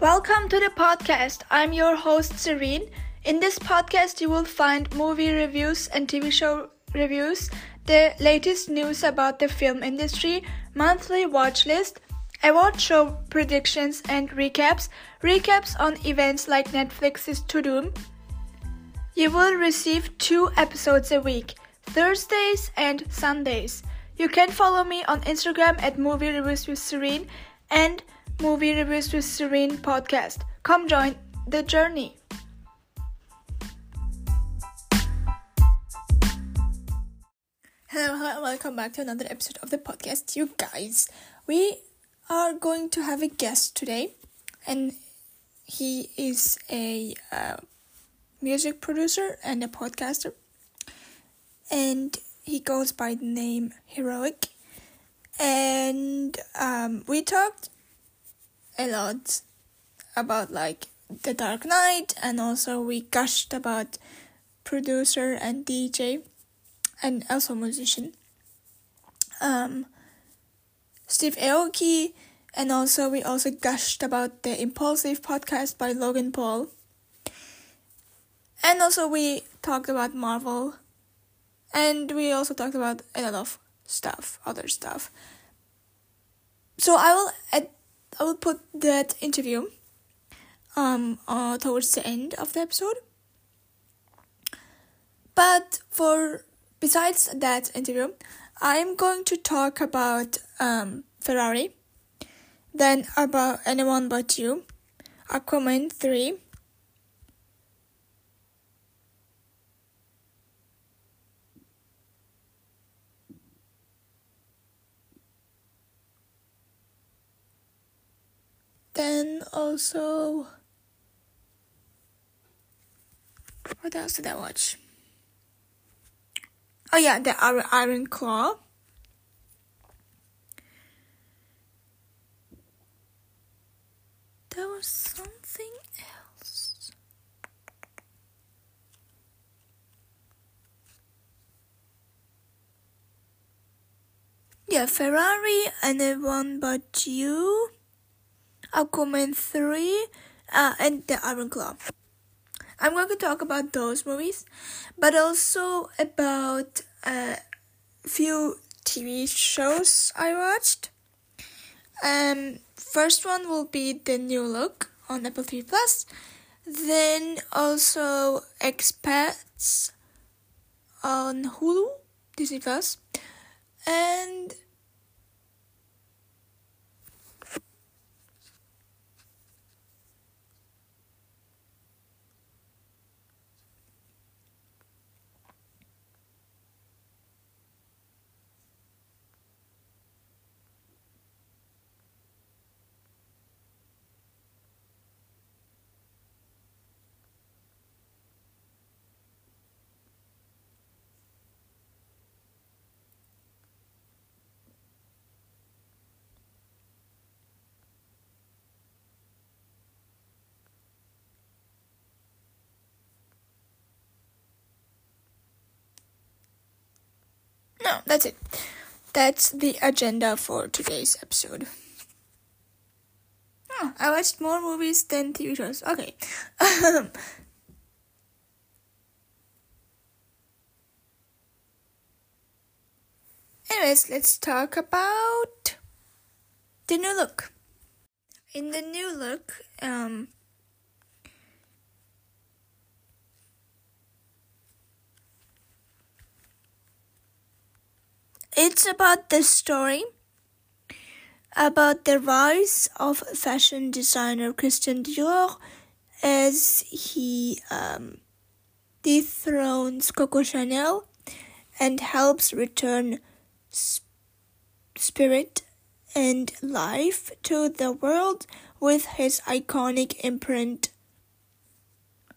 Welcome to the podcast. I'm your host, Ceren. In this podcast, you will find movie reviews and TV show reviews, the latest news about the film industry, monthly watch list, award show predictions and recaps, recaps on events like Netflix's Tudum. You will receive two episodes a week, Thursdays and Sundays. You can follow me on Instagram at Movie Reviews with Ceren and Movie Reviews with Ceren podcast. Come join the journey. Hello, hello, and welcome back to another episode of the podcast. You guys, we are going to have a guest today, and he is a uh, music producer and a podcaster, and he goes by the name Heroek. And um, we talked a lot about like the Dark Knight, and also we gushed about producer and DJ and also musician. Um, Steve Aoki, and also we also gushed about the Impaulsive podcast by Logan Paul. And also we talked about Marvel, and we also talked about a lot of stuff, other stuff. So I will add, I will put that interview um uh, towards the end of the episode. But for besides that interview, I'm going to talk about um, Ferrari, then about Anyone But You, Aquaman 3, then also what else did I watch? Oh yeah, the Iron Claw. There was something else. Yeah, Ferrari and the one but you. Aquaman 3 uh, and the Iron Claw. I'm going to talk about those movies, but also about a few TV shows I watched. Um, first one will be The New Look on Apple TV Plus. Then also Expats on Hulu, Disney Plus, and no, that's it. That's the agenda for today's episode. Oh, I watched more movies than TV shows. Okay. Anyways, let's talk about the new look. In the new look, um, It's about the story about the rise of fashion designer Christian Dior as he um, dethrones Coco Chanel and helps return sp- spirit and life to the world with his iconic imprint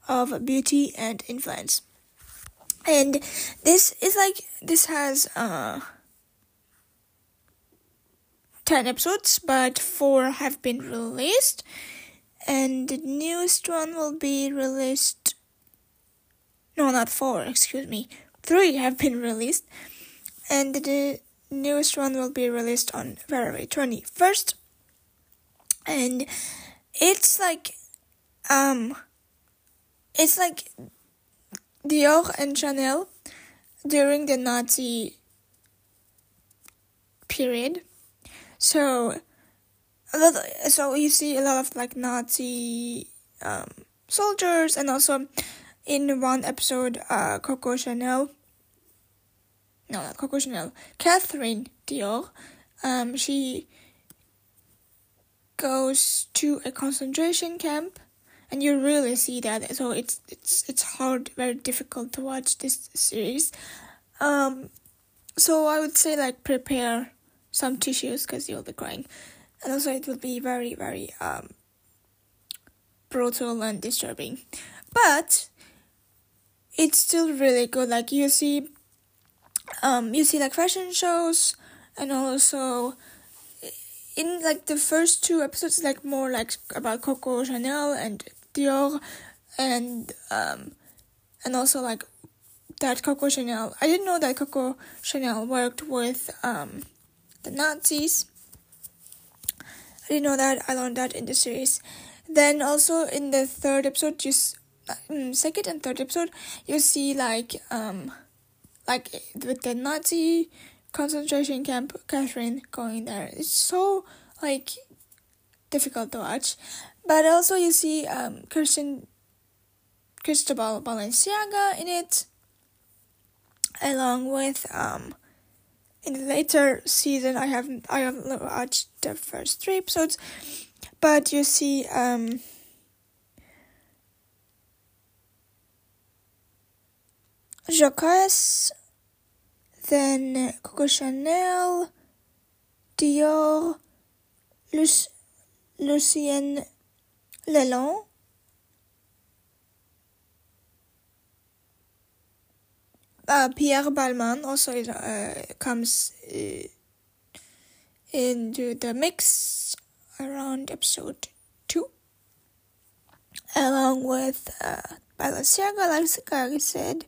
of beauty and influence. And this is like this has uh 10 episodes, but 4 have been released, and the newest one will be released. No, not 4, excuse me. 3 have been released, and the newest one will be released on February 21st. And it's like um it's like Dior and Chanel during the Nazi period. So a lot so you see a lot of like Nazi um, soldiers and also in one episode uh, Coco Chanel no not Coco Chanel Catherine Dior um, she goes to a concentration camp and you really see that. So it's it's it's hard very difficult to watch this series. Um so i would say like prepare some tissues because you'll be crying and also it will be very very um brutal and disturbing. But it's still really good. Like you see um you see like fashion shows and also in like the first two episodes like more like about coco chanel and Dior and um and also like that Coco Chanel. I didn't know that Coco Chanel worked with um the Nazis. I didn't know that. I learned that in the series. Then also in the third episode, just um, second and third episode, you see like um like with the Nazi concentration camp, Catherine going there. It's so like difficult to watch. But also you see um, Christian Cristobal Balenciaga in it, along with um, in the later season. I haven't I haven't watched the first three episodes, but you see um, Jacques, then Coco Chanel, Dior, Luc- Lucien Lelong. Uh, Pierre Balmain also uh, comes uh, into the mix around episode 2 along with uh, Balenciaga like I said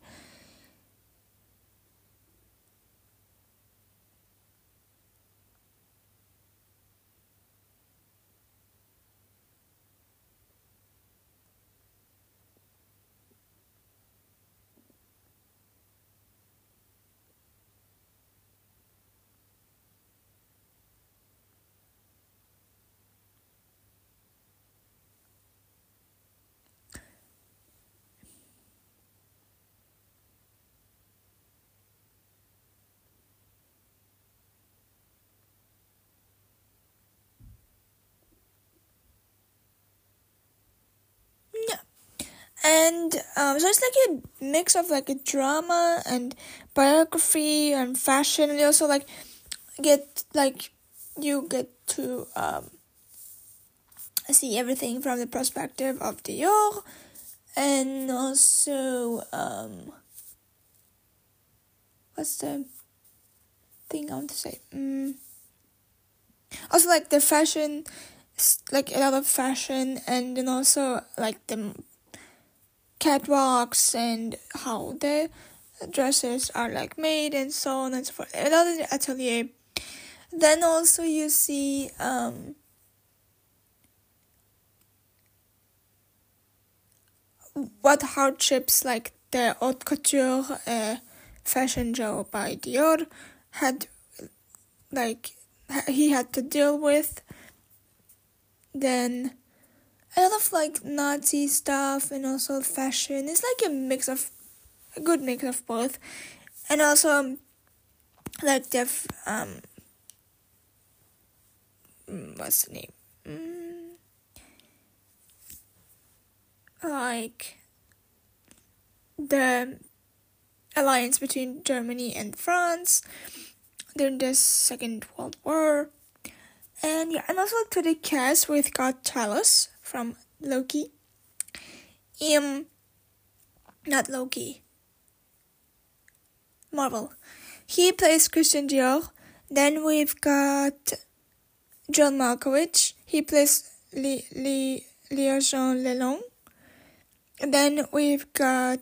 and um, so it's like a mix of like a drama and biography and fashion and you also like get like you get to um, see everything from the perspective of Dior and also um, what's the thing I want to say mm. also like the fashion like a lot of fashion and then also like the catwalks and how the dresses are like made and so on and so forth. Another atelier. Then also you see um, what hardships like the haute couture uh, fashion show by Dior had like he had to deal with. Then a lot of like Nazi stuff and also fashion. It's like a mix of a good mix of both, and also um, like the um mm, what's the name? Mm, like the alliance between Germany and France during the Second World War. And yeah, and also to the cast with got Talos from Loki. Um, not Loki. Marvel. He plays Christian Dior. Then we've got John Malkovich. He plays Li Li Jean Lelong. Then we've got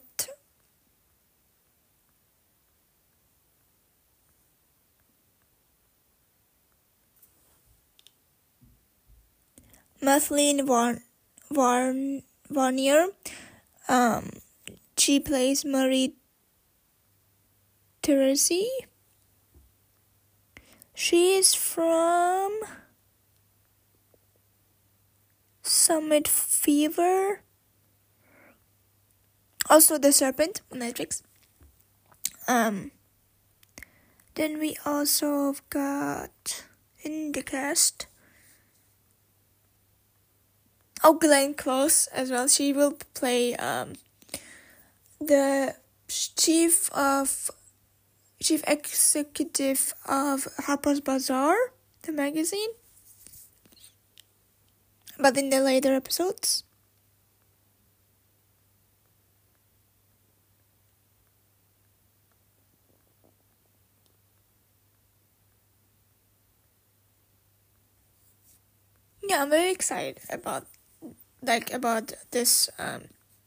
Mathilene Varn, Varn, Varnier. Um, she plays Marie Therese. She is from Summit Fever. Also, The Serpent on Netflix. Um, then we also have got in the cast. Oh, Glenn Close as well. She will play um, the chief of chief executive of Harper's Bazaar, the magazine. But in the later episodes. Yeah, I'm very excited about like about this um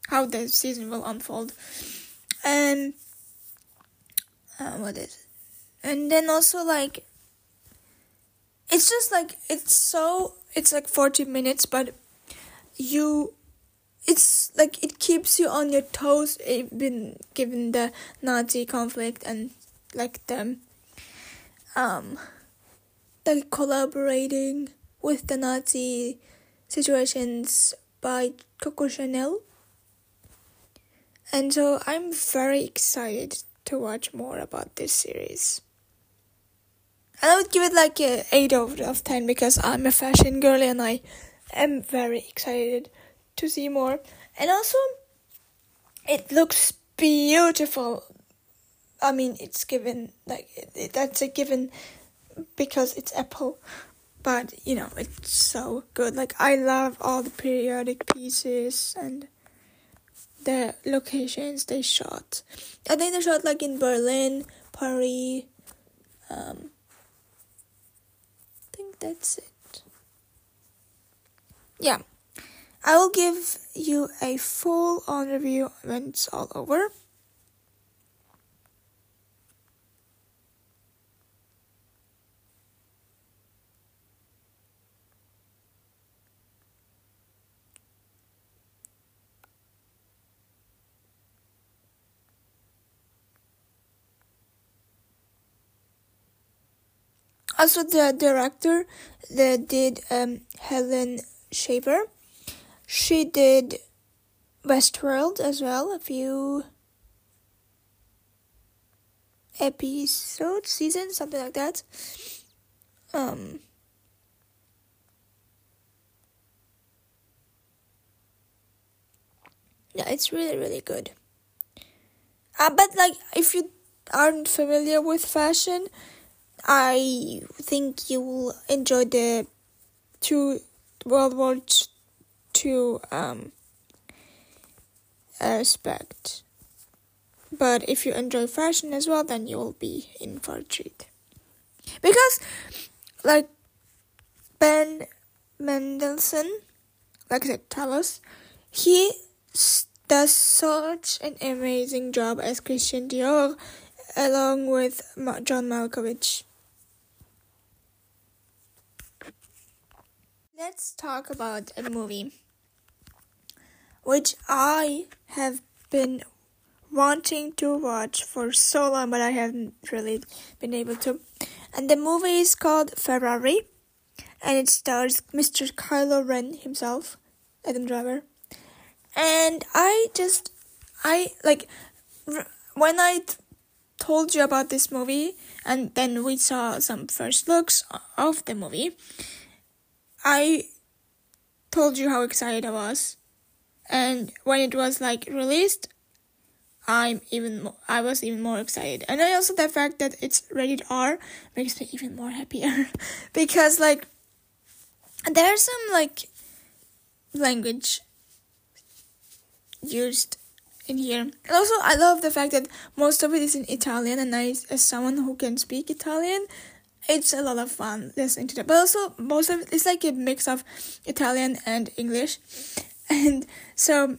how the season will unfold. And uh, what is it? And then also like it's just like it's so it's like 40 minutes but you it's like it keeps you on your toes even given the Nazi conflict and like the um the collaborating with the Nazi situations by Coco Chanel. And so I'm very excited to watch more about this series. And I would give it like a 8 out of 10 because I'm a fashion girl and I am very excited to see more. And also, it looks beautiful. I mean, it's given, like, that's a given because it's Apple. But, you know, it's so good. Like, I love all the periodic pieces and the locations they shot. I think they shot like in Berlin, Paris. Um, I think that's it. Yeah, I will give you a full on review when it's all over. Also the director that did um, Helen Shaver. She did Westworld as well, a few episodes, seasons, something like that. Um, yeah, it's really really good. Uh, but like, if you aren't familiar with fashion, I think you will enjoy the two World War Two um, aspect. But if you enjoy fashion as well, then you will be in for a treat. Because, like, Ben Mendelsohn, like I said, Talos, he does such an amazing job as Christian Dior, along with John Malkovich. Let's talk about a movie which I have been wanting to watch for so long, but I haven't really been able to. And the movie is called Ferrari, and it stars Mr. Kylo Ren himself, Adam Driver. And I just, I like, when I told you about this movie, and then we saw some first looks of the movie I told you how excited I was, and when it was like released, I'm even more, I was even more excited, and I also the fact that it's rated R makes me even more happier. Because like there's some like language used in here. And also, I love the fact that most of it is in Italian, and I, as someone who can speak Italian, it's a lot of fun listening to that. But also, most of it is like a mix of Italian and English, and so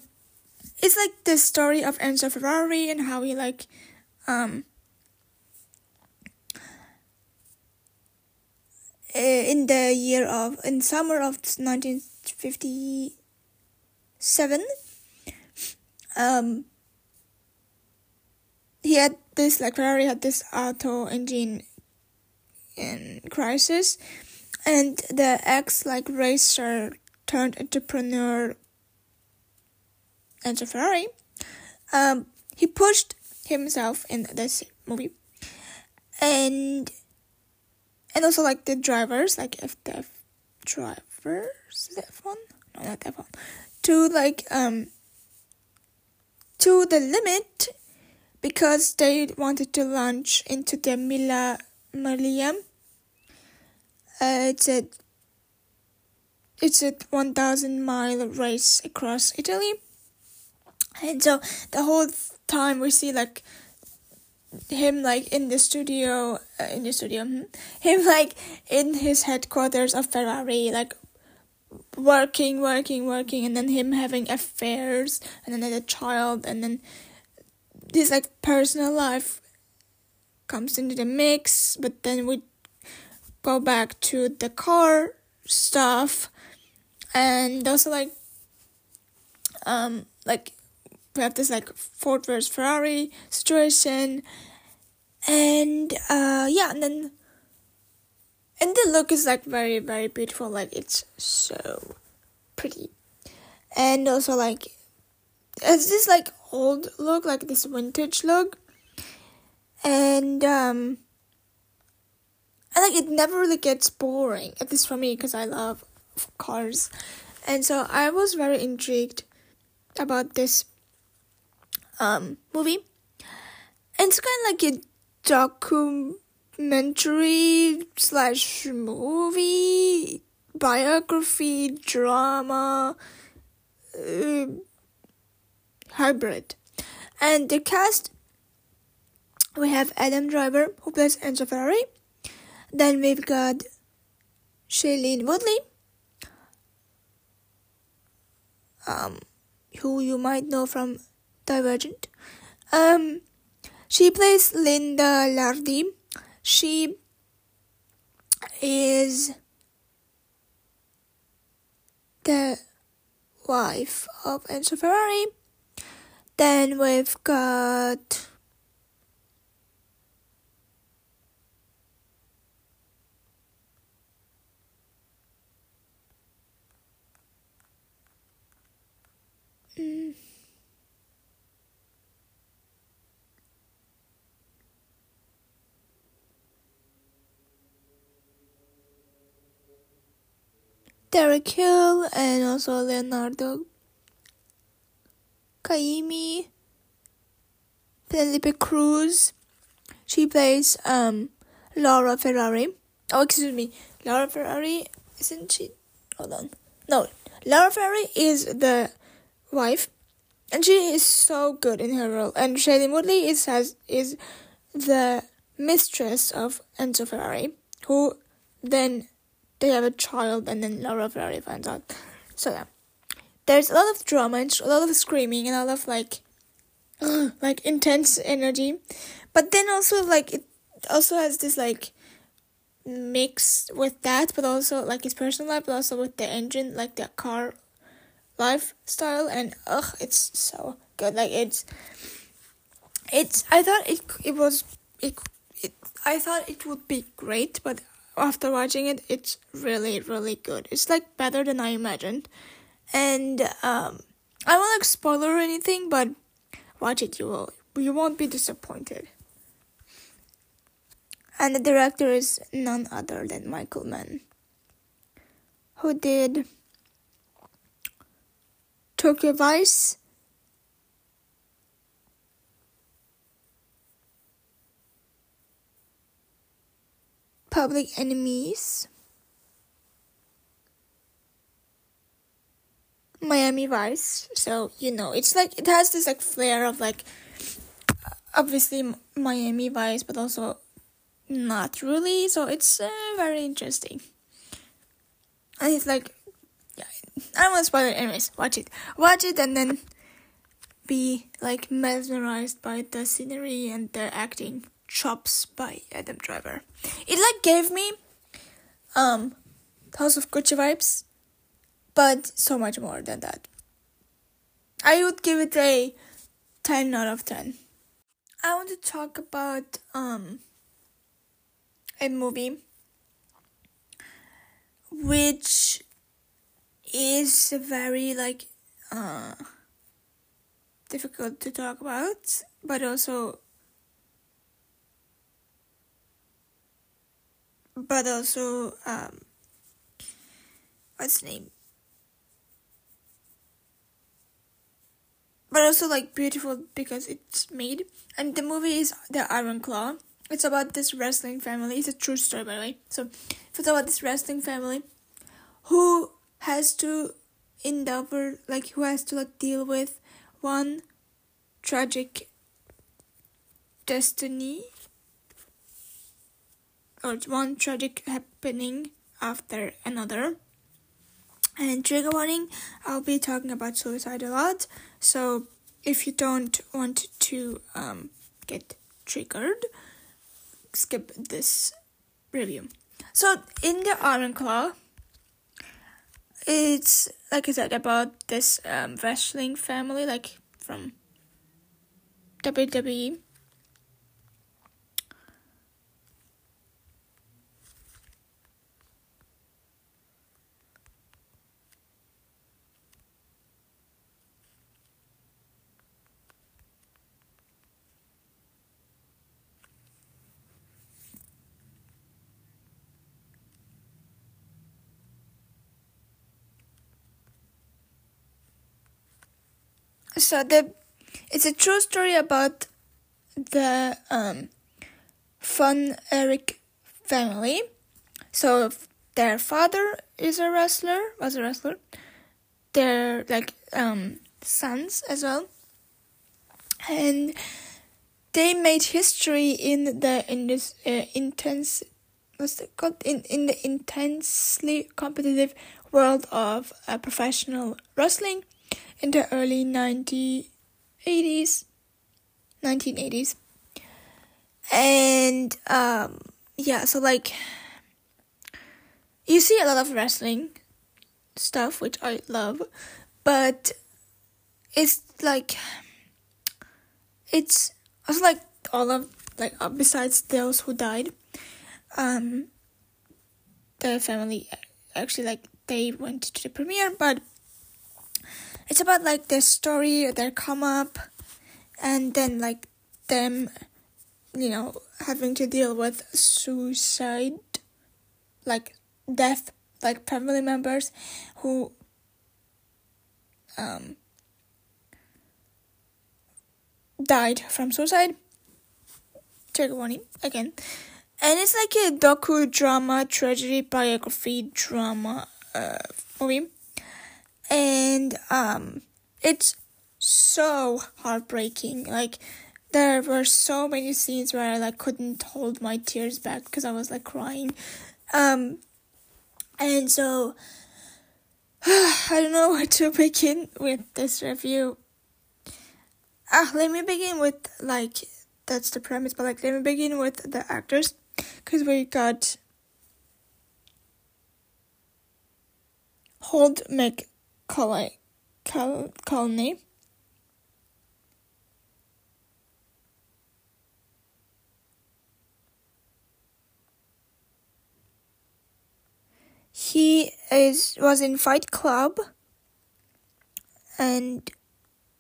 it's like the story of Enzo Ferrari and how he like, um, in the year of in summer of 1957 Um, he had this like Ferrari had this auto engine in crisis, and the ex like racer turned entrepreneur Enzo Ferrari. Um, he pushed himself in this movie, and and also like the drivers, like if the drivers, F one, no, not F one, to like um to the limit because they wanted to launch into the Mille Miglia. Uh, it's a it's a 1000 mile race across Italy. And so the whole time we see like him like in the studio uh, in the studio hmm, him like in his headquarters of Ferrari like working working working and then him having affairs and then a child and then this like personal life comes into the mix but then we go back to the car stuff. And also like um like we have this like Ford versus Ferrari situation. And uh yeah and then and the look is like very very beautiful. Like it's so pretty. And also like it's this like old look like this vintage look and um and like it never really gets boring at least for me because i love cars and so i was very intrigued about this um movie. And it's kind of like a documentary slash movie biography drama uh, hybrid. And the cast we have Adam Driver who plays Enzo Ferrari then we've got Shailene Woodley um, who you might know from Divergent. Um, she plays Linda Lardi. She is the wife of Enzo Ferrari. Then we've got Derek Hill and also Leonardo Caimi, Penelope Cruz. She plays um Laura Ferrari. Oh, excuse me, Laura Ferrari isn't she? Hold on. No, Laura Ferrari is the wife, and she is so good in her role. And Shailene Woodley is has is the mistress of Enzo Ferrari, who then they have a child, and then Laura Ferrari finds out. So yeah, there's a lot of drama and a lot of screaming and a lot of like, like intense energy, but then also like it also has this like mix with that, but also like his personal life, but also with the engine, like the car lifestyle, and ugh, it's so good. Like it's, it's. I thought it it was it. it I thought it would be great, but after watching it, it's really, really good. It's like better than I imagined. And um, I won't like spoiler or anything, but watch it. You will, you won't be disappointed. And the director is none other than Michael Mann, who did Tokyo Vice. Public Enemies, Miami Vice. So you know, it's like it has this like flair of like obviously Miami Vice, but also not really. So it's uh, very interesting. And it's like, I don't want to spoil it. Anyways, watch it, watch it, and then be like mesmerized by the scenery and the acting chops by Adam Driver. It like gave me um House of Gucci vibes, but so much more than that. I would give it a 10 out of 10. I want to talk about um a movie which is very like uh difficult to talk about but also but also um what's name? But also like beautiful because it's made. And the movie is the iron claw. It's about this wrestling family. It's a true story by the way. So it's about this wrestling family who has to endeavor like who has to like deal with one tragic destiny or one tragic happening after another. And trigger warning i'll be talking about suicide a lot. So if you don't want to um, get triggered skip this review. So in the iron claw it's like I said about this um, wrestling family, like from WWE. So the it's a true story about the um, Von Erich family. So their father is a wrestler, was a wrestler. Their like um, sons as well, and they made history in the in this uh, intense what's it called in in the intensely competitive world of uh, professional wrestling in the early 1980s 1980s and um yeah so like you see a lot of wrestling stuff which i love but it's like it's also like all of like uh, besides those who died um the family actually like they went to the premiere but it's about like their story, their come up, and then like them, you know, having to deal with suicide, like death, like family members who um died from suicide. Trigger warning again. And it's like a docu drama, tragedy, biography, drama uh, movie and um it's so heartbreaking. Like there were so many scenes where I like couldn't hold my tears back because I was like crying. Um and so I don't know where to begin with this review. Ah let me begin with like that's the premise but like let me begin with the actors because we got Holt Mc colony. colony. He is was in Fight Club and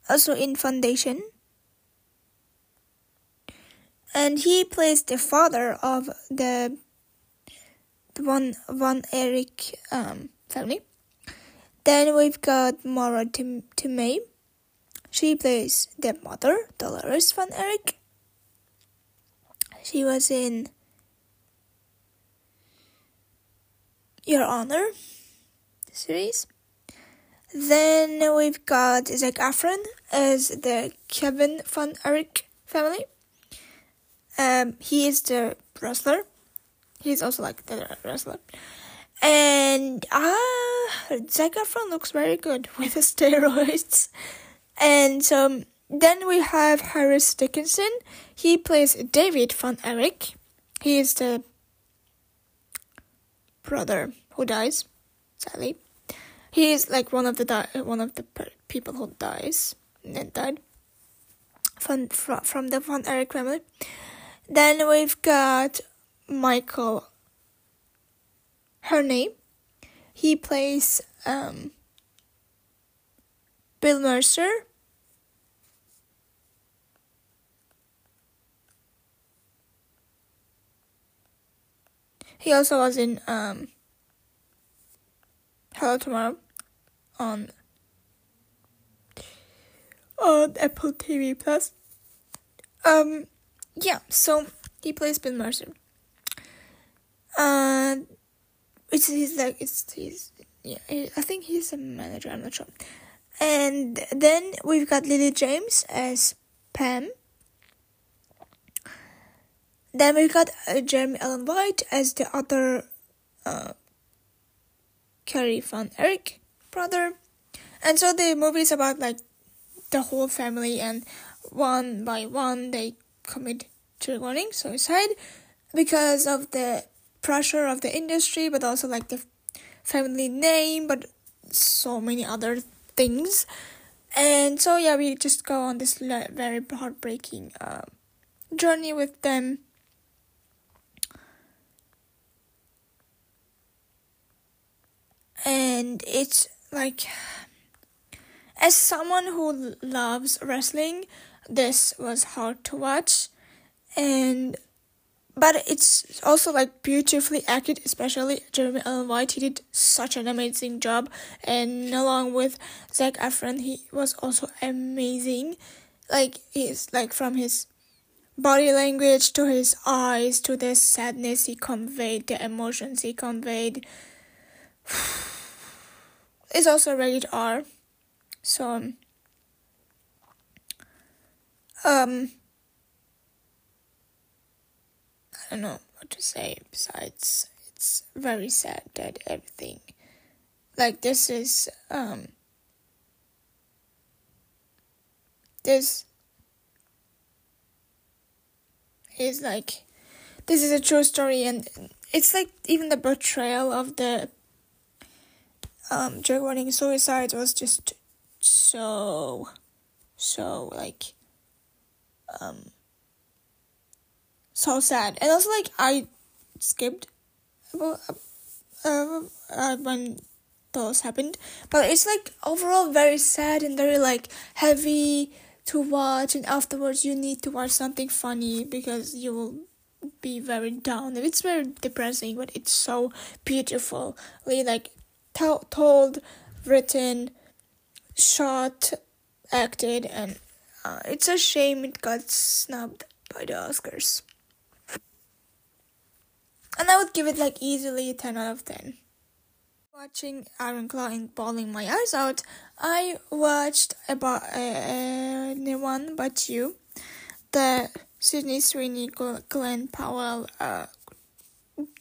also in Foundation. And he plays the father of the the one Von Erich um, family. Then we've got Maura Tim- Timei. She plays the mother, Dolores Von Erich. She was in Your Honor series. Then we've got Zac Efron as the Kevin Von Erich family. Um, he is the wrestler. He's also like the wrestler. And ah, Zac Efron looks very good with the steroids. And um, then we have Harris Dickinson. He plays David Von Erich. He is the brother who dies, sadly. he is like one of the di- one of the people who dies and died from from from the Von Erich family. Then we've got Michael Harney. He plays um, Bill Mercer. He also was in um, Hello Tomorrow on on Apple TV Plus. Um, yeah, so he plays Bill Mercer. Uh, it's he's like it's he's yeah I think he's a manager. I'm not sure. And then we've got Lily James as Pam. Then we've got uh, Jeremy Allen White as the other uh, Kerry Von Erich brother. And so the movie is about like the whole family and one by one they commit trigger warning suicide because of the pressure of the industry but also like the family name but so many other things. And so yeah we just go on this very heartbreaking uh, journey with them. And it's like as someone who loves wrestling this was hard to watch. And but it's also like beautifully acted especially jeremy allen white. He did such an amazing job. And along with zac efron he was also amazing. Like he's like from his body language to his eyes to the sadness he conveyed the emotions he conveyed. It's also rated r. So um, um I don't know what to say. Besides it's very sad that everything like this is um this is like this is a true story and it's like even the betrayal of the um drug running suicide was just so so like um so sad. And also like i skipped uh, uh, when those happened. But it's like overall very sad and very like heavy to watch. And afterwards you need to watch something funny because you will be very down. It's very depressing but it's so beautifully like to- told written shot acted and uh, it's a shame it got snubbed by the Oscars. And I would give it like easily 10 out of 10. Watching Claw and bawling my eyes out, I watched about uh, anyone but you, the Sydney Sweeney Glen Powell uh,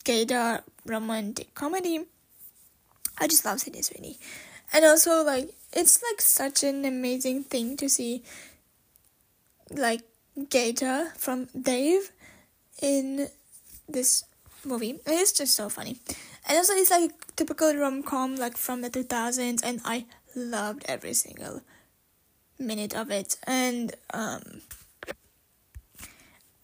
gaydar romantic comedy. I just love Sydney Sweeney, and also like it's like such an amazing thing to see like GaTa from Dave in this movie. And it's just so funny. And also it's like typical rom com like from the two thousands and I loved every single minute of it. And um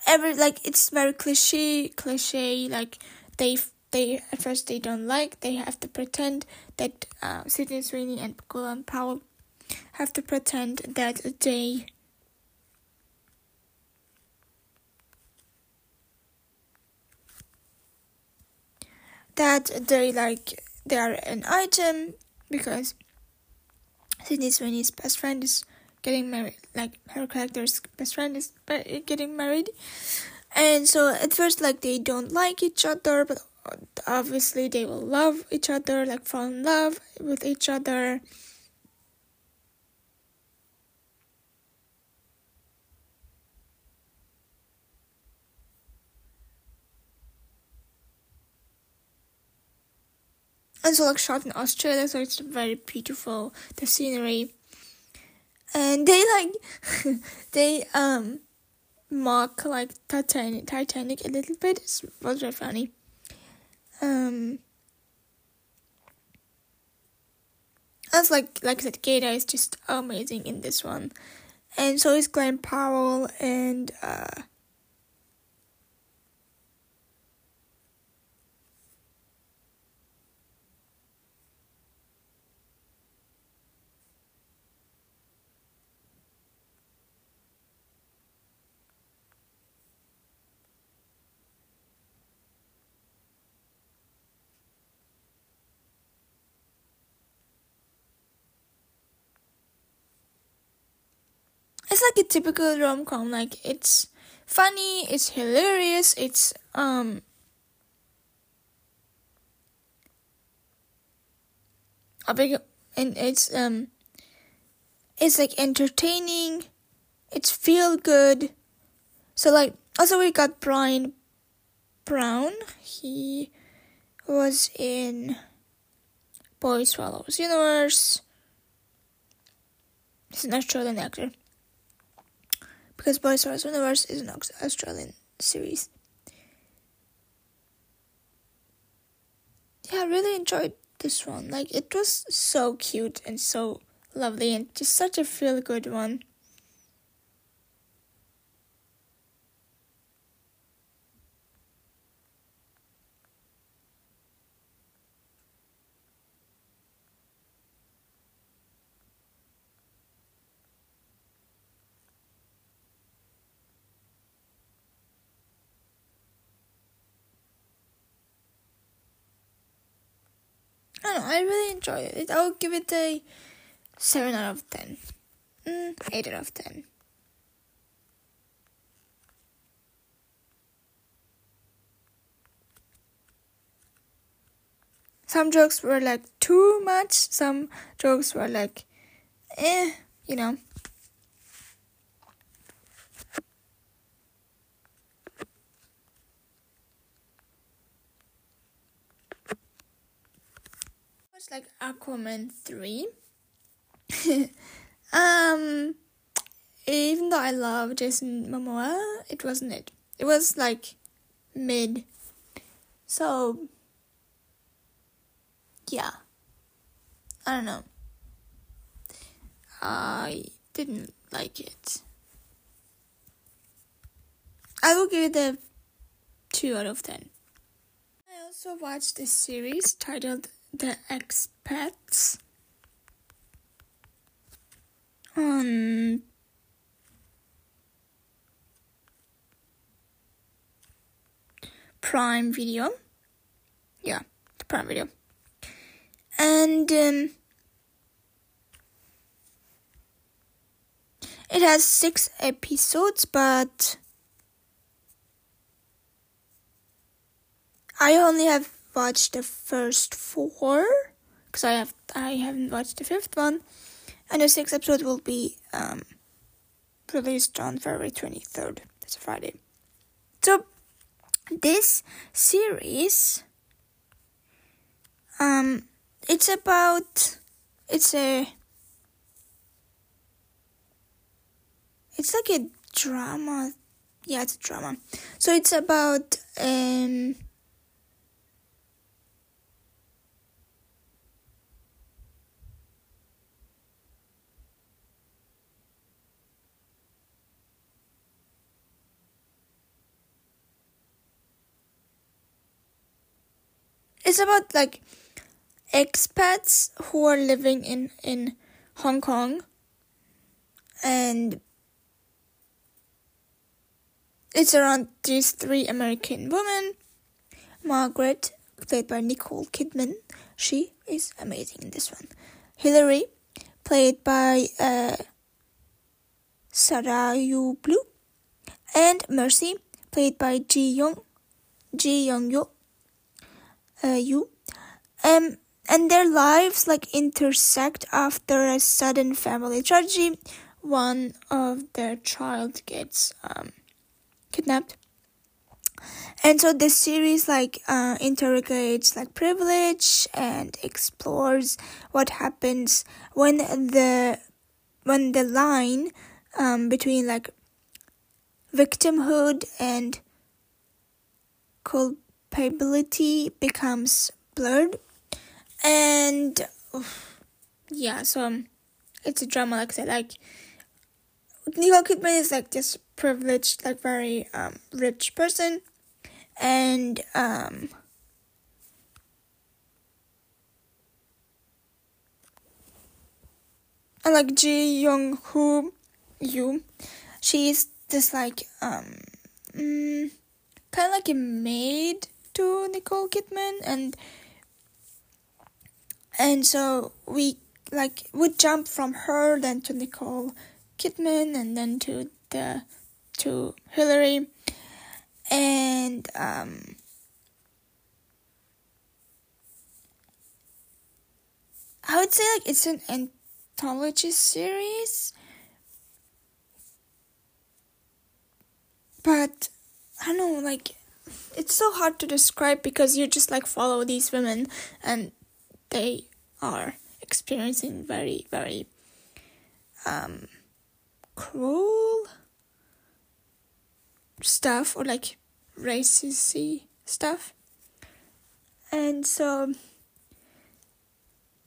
every like it's very cliche cliche like they they at first they don't like they have to pretend that uh, Sydney Sweeney and Colin Powell have to pretend that they that they like they are an item because Sydney Sweeney's best friend is getting married like her character's best friend is getting married. And so at first like they don't like each other but obviously they will love each other like fall in love with each other and so like shot in australia so it's very beautiful the scenery. And they like they um mock like titanic titanic a little bit it was very funny. Um, As like like I said, GaTa is just amazing in this one, and so is Glen Powell and uh, typical rom com. Like it's funny, it's hilarious, it's um a big and it's um it's like entertaining, it's feel good. So like also we got Bryan Brown. He was in Boy Swallows Universe. He's an Australian actor because Boy Stars Universe is an Australian series. Yeah, I really enjoyed this one. Like, it was so cute and so lovely and just such a feel good one. I don't know, I really enjoy it. I'll give it a 7 out of 10. Mm, 8 out of 10. Some jokes were like too much, some jokes were like, eh, you know. Like Aquaman 3. um, even though I love Jason Momoa, it wasn't it. It was like mid. So, yeah. I don't know. I didn't like it. I will give it a 2 out of 10. I also watched a series titled the expats on Prime Video. Yeah, the Prime Video. And um, it has six episodes, but I only have watched the first four because I have I haven't watched the fifth one, and the sixth episode will be um, released on February twenty third. That's a Friday. So this series, um, it's about it's a it's like a drama. Yeah, it's a drama. So it's about um it's about like expats who are living in in Hong Kong and it's around these three American women. Margaret, played by Nicole Kidman, she is amazing in this one. Hillary, played by uh, Sarayu Blue, and Mercy, played by Ji Young, Ji Young Yo uh, you. Um and their lives like intersect after a sudden family tragedy. One of their child gets um kidnapped. And so this series like uh, interrogates like privilege and explores what happens when the when the line um, between like victimhood and culpability becomes blurred and yeah, so um, it's a drama, like I said, like Nicole Kidman is like this privileged, like very um rich person, and um. And like Ji Young Hoo, you, she's this like um, mm, kind of like a maid to Nicole Kidman, and and so we like would jump from her then to Nicole Kidman and then to the to Hillary. And um I would say like it's an anthology series. But I don't know like it's so hard to describe because you just like follow these women and they are experiencing very very um cruel stuff or like racisty stuff. And so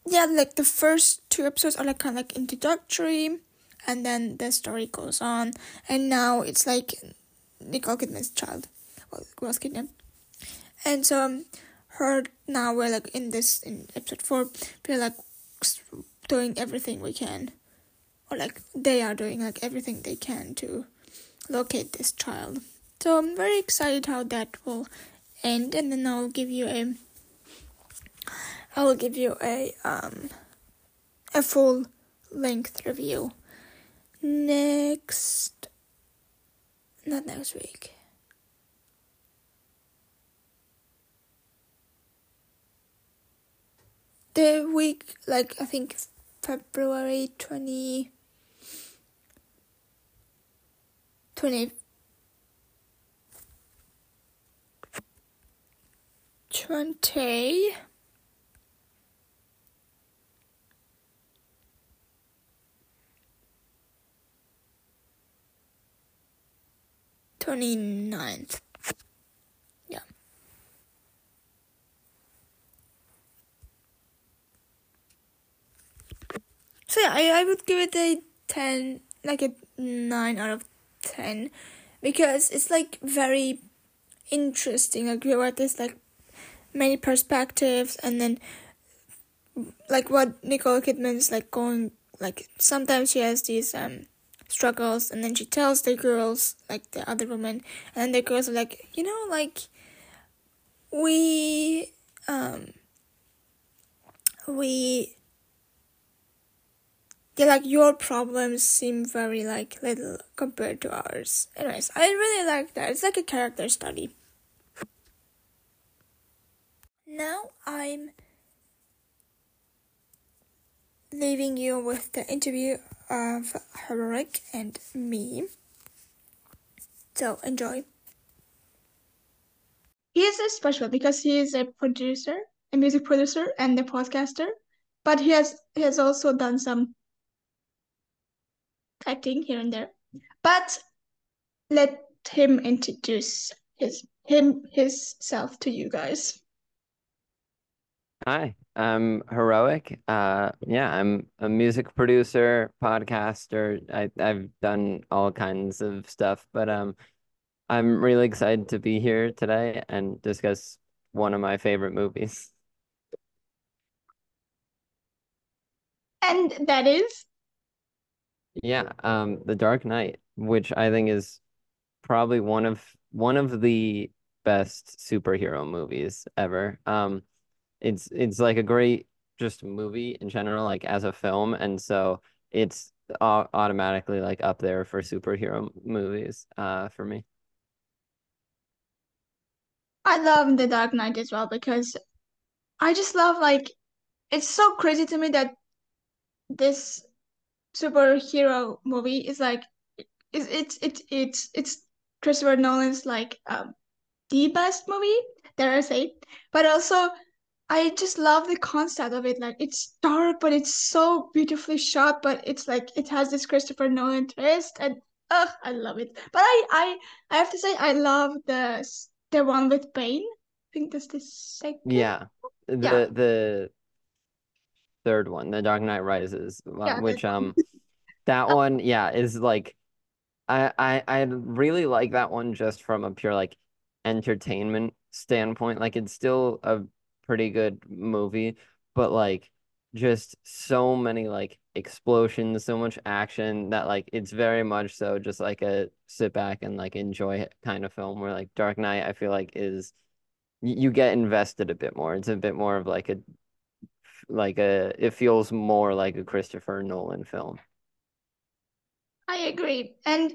yeah like the first two episodes are like kind of like introductory and then the story goes on. And now it's like nicole kidman's child was kidnapped and so um, her now we're like in this in episode four we're like doing everything we can. Or like they are doing like everything they can to locate this child. So i'm very excited how that will end and then i'll give you a i will give you a um a full length review next not next week the week like I think February 20 20 20 29th So yeah, I, I would give it a 10, like a 9 out of 10 because it's like very interesting. Like you got this like many perspectives and then like what Nicole Kidman's like going like sometimes she has these um struggles and then she tells the girls like the other women and the girls are like you know like we um we yeah, like your problems seem very like little compared to ours. Anyways, I really like that. It's like a character study. Now I'm leaving you with the interview of Heroek and me. So enjoy. He is special because he is a producer, a music producer, and a podcaster. But he has he has also done some acting here and there. But let him introduce his him himself to you guys. Hi, I'm Heroek. Uh, yeah, I'm a music producer, podcaster. I I've done all kinds of stuff, but um, I'm really excited to be here today and discuss one of my favorite movies. And that is yeah, um, The Dark Knight, which I think is probably one of one of the best superhero movies ever. Um, it's it's like a great just movie in general, like as a film, and so it's automatically like up there for superhero movies, uh, for me. I love The Dark Knight as well because I just love like it's so crazy to me that this superhero movie is like it's it's it's it's it's Christopher Nolan's like um the best movie dare I say. But also I just love the concept of it. Like it's dark but it's so beautifully shot but it's like it has this Christopher Nolan twist and oh I love it. But I I I have to say I love the the one with Bane. I think that's the second yeah. The yeah. the third one, The Dark Knight Rises, uh, Yeah, which um that one, yeah, is like I I I really like that one just from a pure like entertainment standpoint. Like it's still a pretty good movie, but like just so many like explosions, so much action that like it's very much so just like a sit back and like enjoy it kind of film where like Dark Knight I feel like is you get invested a bit more. It's a bit more of like a like a it feels more like a Christopher Nolan film. I agree. And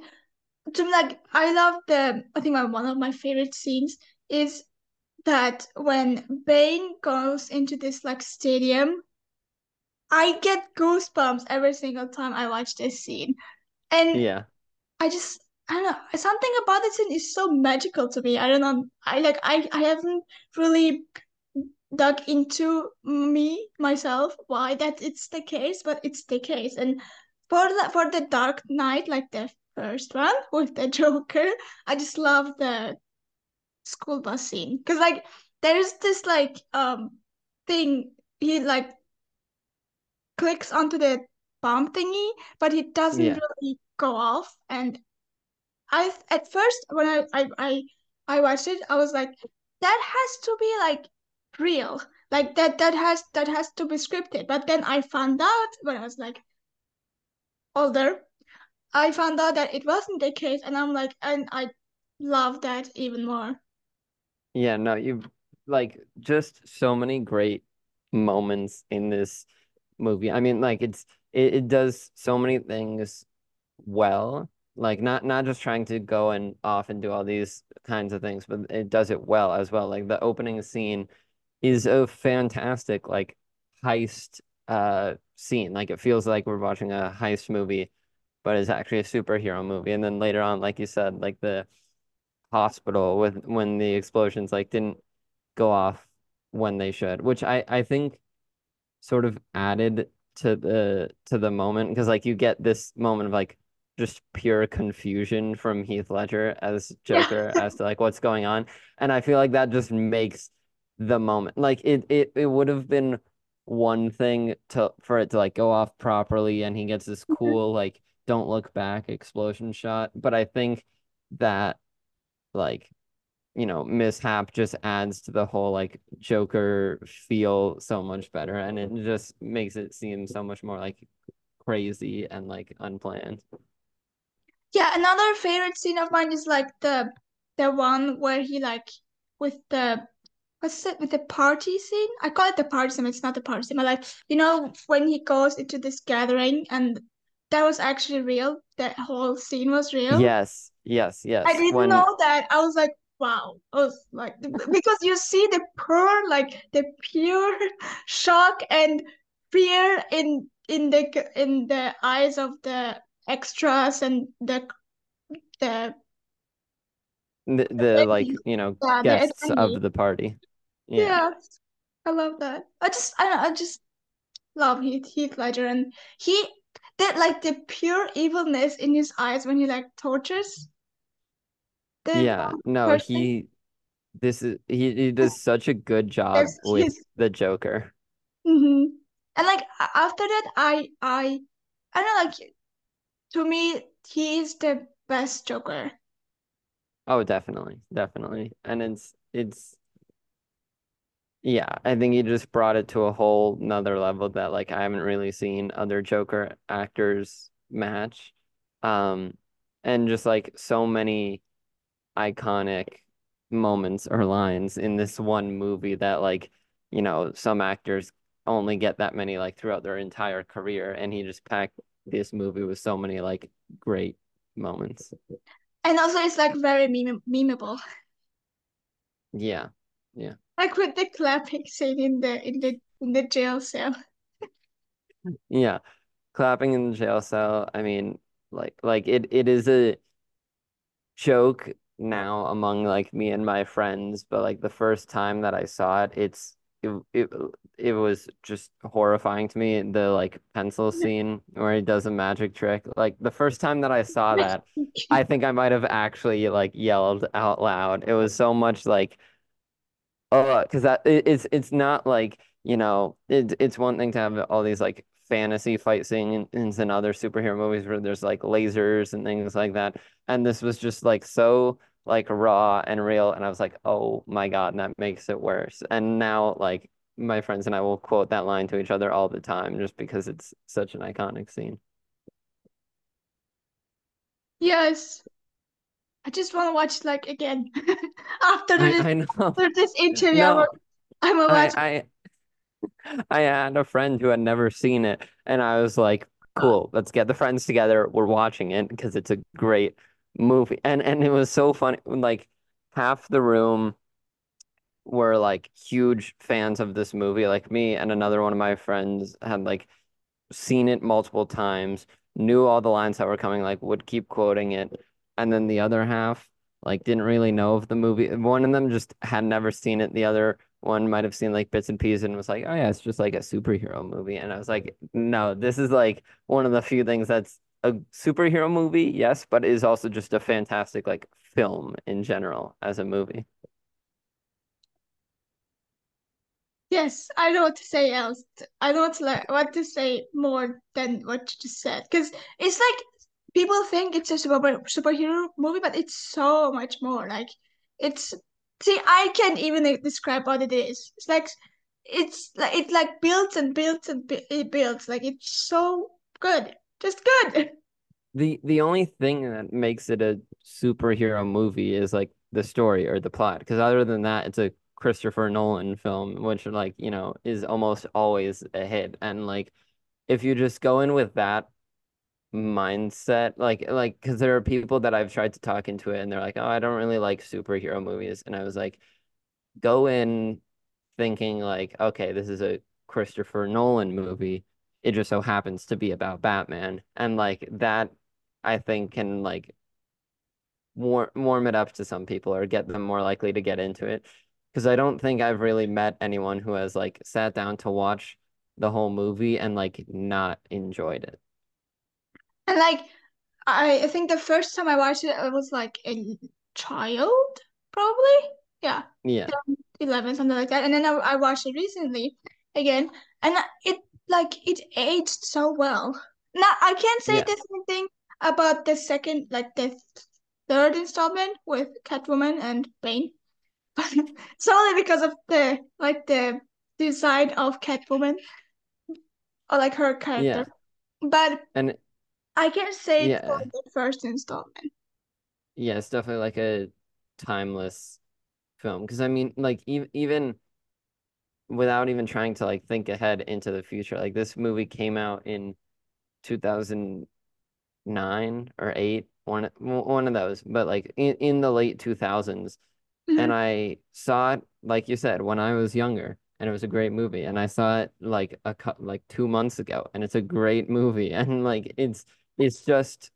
to like I love the I think my one of my favorite scenes is that when Bane goes into this like stadium, I get goosebumps every single time I watch this scene. And Yeah. I just I don't know, something about this scene is so magical to me. I don't know. I like I I haven't really dug into me myself why that it's the case, but it's the case. And for the for the Dark Knight, like the first one with the Joker, I just love the school bus scene because like there's this like um thing he like clicks onto the bomb thingy, but it doesn't Yeah. really go off. And I at first when I I I, I watched it, I was like, that has to be like real. Like that that has that has to be scripted. But then I found out when I was like older, I found out that it wasn't the case, and I'm like, and I love that even more. Yeah, no, you've like just so many great moments in this movie. I mean, like it's it, it does so many things well. Like not not just trying to go and off and do all these kinds of things, but it does it well as well. Like the opening scene is a fantastic like heist uh scene. Like it feels like we're watching a heist movie, but it's actually a superhero movie. And then later on, like you said, like the hospital with when the explosions like didn't go off when they should, which I I think sort of added to the to the moment because like you get this moment of like just pure confusion from Heath Ledger as. Joker as to like what's going on, and I feel like that just makes the moment like it it it would have been one thing to for it to like go off properly and he gets this mm-hmm. cool like don't look back explosion shot, but I think that like you know, mishap just adds to the whole like Joker feel so much better and it just makes it seem so much more like crazy and like unplanned. Yeah, another favorite scene of mine is like the the one where he like with the what's it with the party scene? I call it the party scene, it's not the party scene, but like you know when he goes into this gathering and that was actually real, that whole scene was real. Yes, yes, yes. I didn't When know that. I was like, wow. I was like because you see the pure like the pure shock and fear in in the in the eyes of the extras and the the the, the like, you know, Yeah, guests of the party. Yeah. Yeah, I love that. I just I don't I just love Heath Heath Ledger and he that like the pure evilness in his eyes when he like tortures Yeah. No, person. he this is he, he does such a good job Yes, with the Joker. hmm And like after that I I I don't know like to me he is the best Joker. Oh, definitely. Definitely. And it's it's Yeah, I think he just brought it to a whole nother level that like I haven't really seen other Joker actors match. Um, and just like so many iconic moments or lines in this one movie that like, you know, some actors only get that many like throughout their entire career, and he just packed this movie with so many like great moments. And also it's like very meme memeable. Yeah. Yeah. Like with the clapping scene in the in the in the jail cell. Yeah. Clapping in the jail cell. I mean, like like it it is a joke now among like me and my friends, but like the first time that I saw it, it's it it, it was just horrifying to me. The like pencil scene where he does a magic trick. Like the first time that I saw that, I think I might have actually like yelled out loud. It was so much like Uh, oh, because that it, it's it's not like you know, it, it's one thing to have all these like fantasy fight scenes in other superhero movies where there's like lasers and things like that. And this was just like so like raw and real. And I was like, oh my God, and that makes it worse. And now like my friends and I will quote that line to each other all the time just because it's such an iconic scene. Yes. I just want to watch it like again after this, I, I after this interview. No, I'm gonna watch. I, I I had a friend who had never seen it, and I was like, "Cool, let's get the friends together. We're watching it because it's a great movie." And and it was so funny. Like half the room were like huge fans of this movie. Like me and another one of my friends had like seen it multiple times, knew all the lines that were coming, like would keep quoting it. And then the other half like didn't really know of the movie. One of them just had never seen it. The other one might have seen like bits and pieces and was like, "Oh yeah, it's just like a superhero movie." And I was like, "No, this is like one of the few things that's a superhero movie, yes, but is also just a fantastic like film in general as a movie." Yes, I don't want to say else. I don't want to like what to say more than what you just said because it's like people think it's a super superhero movie, but it's so much more. Like it's see, I can't even describe what it is. It's like it's like it like builds and builds and it builds. Like it's so good, just good. The the only thing that makes it a superhero movie is like the story or the plot, because other than that, it's a Christopher Nolan film, which like, you know, is almost always a hit. And like if you just go in with that mindset, like like because there are people that I've tried to talk into it and they're like, "Oh, I don't really like superhero movies." And I was like, go in thinking like, "Okay, this is a Christopher Nolan movie. It just so happens to be about Batman." And like that I think can like warm warm it up to some people or get them more likely to get into it because I don't think I've really met anyone who has like sat down to watch the whole movie and like not enjoyed it. And like I, I think the first time I watched it, I was like a child, probably. Yeah. Yeah. 11, something like that. And then I, I watched it recently again, and it like it aged so well. Now I can't say yeah. the same thing about the second, like the third installment with Catwoman and Bane. But solely because of the like the design of Catwoman or like her character. Yeah. But and I can say yeah. for the first installment. Yeah, it's definitely like a timeless film because I mean, like even even without even trying to like think ahead into the future, like this movie came out in 2009 or 8 one one of those but like in, in the late 2000s Mm-hmm. And I saw it, like you said, when I was younger, and it was a great movie. And I saw it like a like two months ago, and it's a great movie. And like it's it's just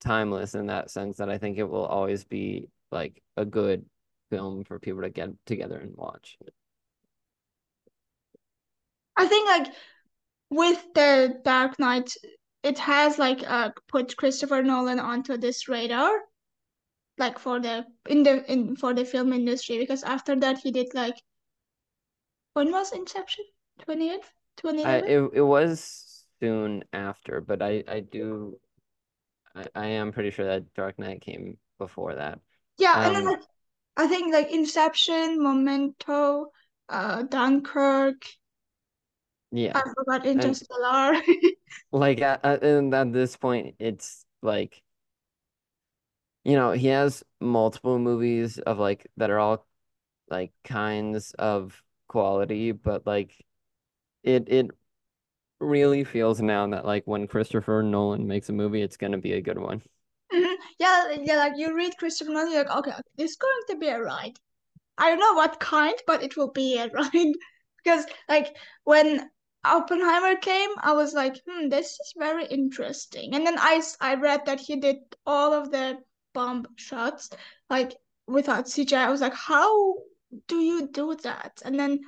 timeless in that sense that I think it will always be like a good film for people to get together and watch. I think like with the Dark Knight, it has like uh put Christopher Nolan onto this radar like for the in the in for the film industry because after that he did like when was Inception? 20th? 2011? it, it was soon after, but I I do I, I am pretty sure that Dark Knight came before that. Yeah, um, and then um, like I think like Inception, Memento, uh Dunkirk. Yeah. I forgot Interstellar. And, like at, at, at this point it's like you know, he has multiple movies of like that are all like kinds of quality, but like it it really feels now that like when Christopher Nolan makes a movie, it's gonna be a good one. Mm-hmm. Yeah, yeah, like you read Christopher Nolan, you're like, okay, it's going to be a ride. I don't know what kind, but it will be a ride. because like when Oppenheimer came, I was like, hmm, this is very interesting. And then I I read that he did all of the bomb shots like without CGI. I was like, how do you do that? And then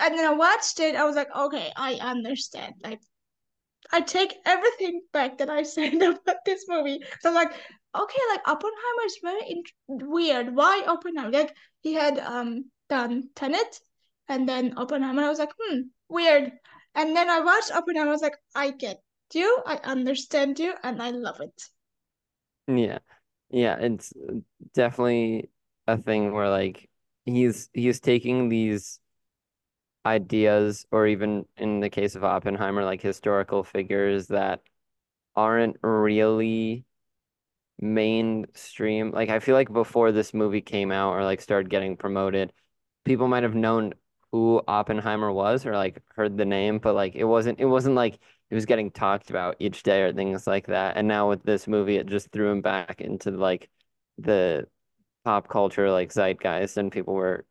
and then I watched it. I was like, okay, I understand. Like, I take everything back that I said about this movie. So I'm like, okay, like Oppenheimer is very weird. Why Oppenheimer? Like he had um done Tenet, and then Oppenheimer. I was like, hmm, weird. And then I watched Oppenheimer. I was like, I get you, I understand you, and I love it. Yeah. Yeah, it's definitely a thing where like he's he's taking these ideas or even in the case of Oppenheimer like historical figures that aren't really mainstream. Like I feel like before this movie came out or like started getting promoted, people might have known who Oppenheimer was or like heard the name, but like it wasn't it wasn't like it was getting talked about each day or things like that. And now with this movie, it just threw him back into like the pop culture like zeitgeist and people were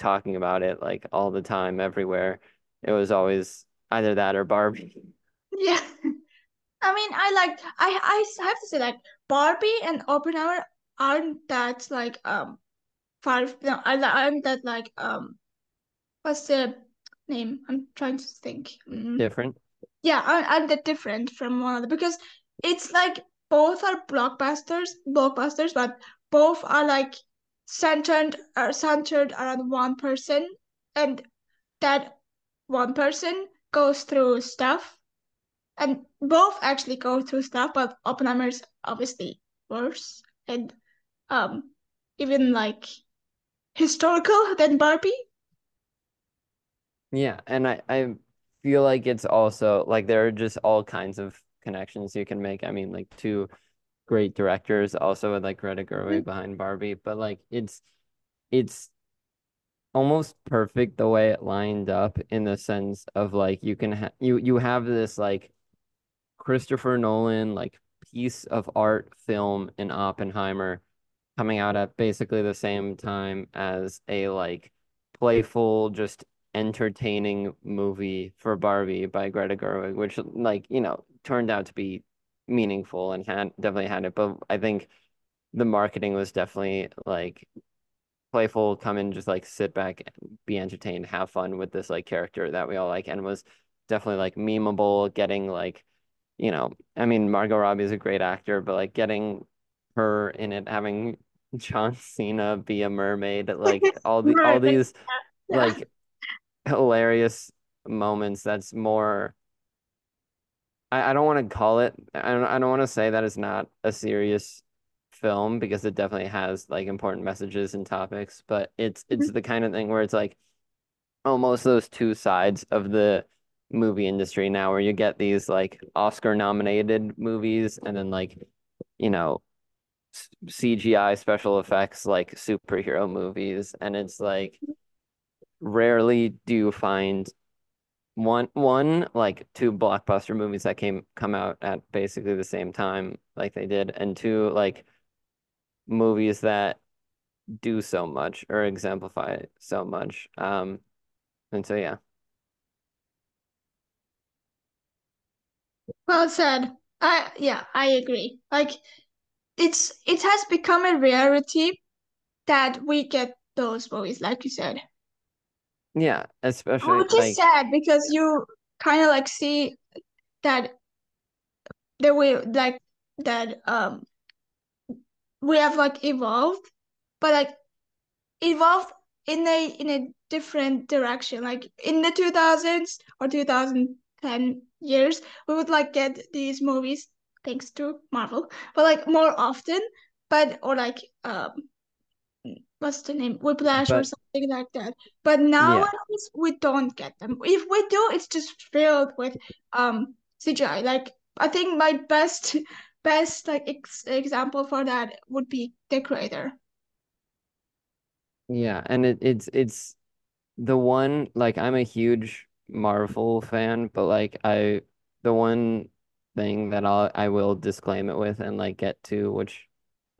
talking about it like all the time everywhere. It was always either that or Barbie. Yeah. I mean, I like I I have to say like Barbie and Oppenheimer aren't that like um far no aren't that like um what's the name? I'm trying to think. Mm. Different. Yeah, aren't, aren't that different from one another because it's like both are blockbusters, blockbusters, but both are like centered are centered around one person, and that one person goes through stuff, and both actually go through stuff, but Oppenheimer's obviously worse and um even like historical than Barbie. Yeah, and I I feel like it's also like there are just all kinds of connections you can make. I mean, like two great directors also with like Greta Gerwig mm-hmm. behind Barbie, but like it's it's almost perfect the way it lined up in the sense of like you can ha you you have this like Christopher Nolan like piece of art film in Oppenheimer coming out at basically the same time as a like playful just entertaining movie for Barbie by Greta Gerwig, which like, you know, turned out to be meaningful and had definitely had it. But I think the marketing was definitely like playful, come and just like sit back, be entertained, have fun with this like character that we all like, and was definitely like memeable, getting like, you know, I mean, Margot Robbie is a great actor, but like getting her in it, having John Cena be a mermaid, like all the all these like hilarious moments that's more I, I don't want to call it I don't I don't want to say that it's not a serious film because it definitely has like important messages and topics, but it's it's mm-hmm. the kind of thing where it's like almost those two sides of the movie industry now where you get these like Oscar nominated movies and then like you know CGI special effects like superhero movies and it's like rarely do you find one one like two blockbuster movies that came come out at basically the same time like they did and two like movies that do so much or exemplify so much um and so yeah. Well said. I yeah i agree. Like it's it has become a rarity that we get those movies like you said yeah, especially Which is sad because you kind of like see that the way like that um we have like evolved, but like evolved in a in a different direction. Like in the two thousands or two thousand ten years, we would like get these movies thanks to Marvel, but like more often, but or like um what's the name? Whiplash but, or something like that. But nowadays yeah. we don't get them. If we do it's just filled with um cgi like i think my best best like ex- example for that would be the creator yeah and it, it's it's the one like i'm a huge marvel fan but like i the one thing that I'll I will disclaim it with and like get to which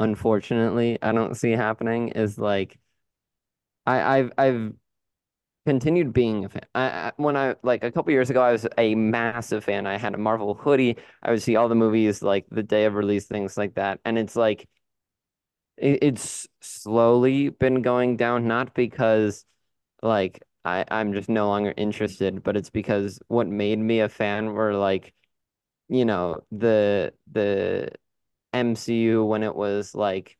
unfortunately I don't see happening is like I I've I've continued being a fan. I, when I like a couple years ago, I was a massive fan. I had a Marvel hoodie. I would see all the movies like the day of release, things like that. And it's like it, it's slowly been going down, not because like I I'm just no longer interested, but it's because what made me a fan were like you know the the MCU when it was like,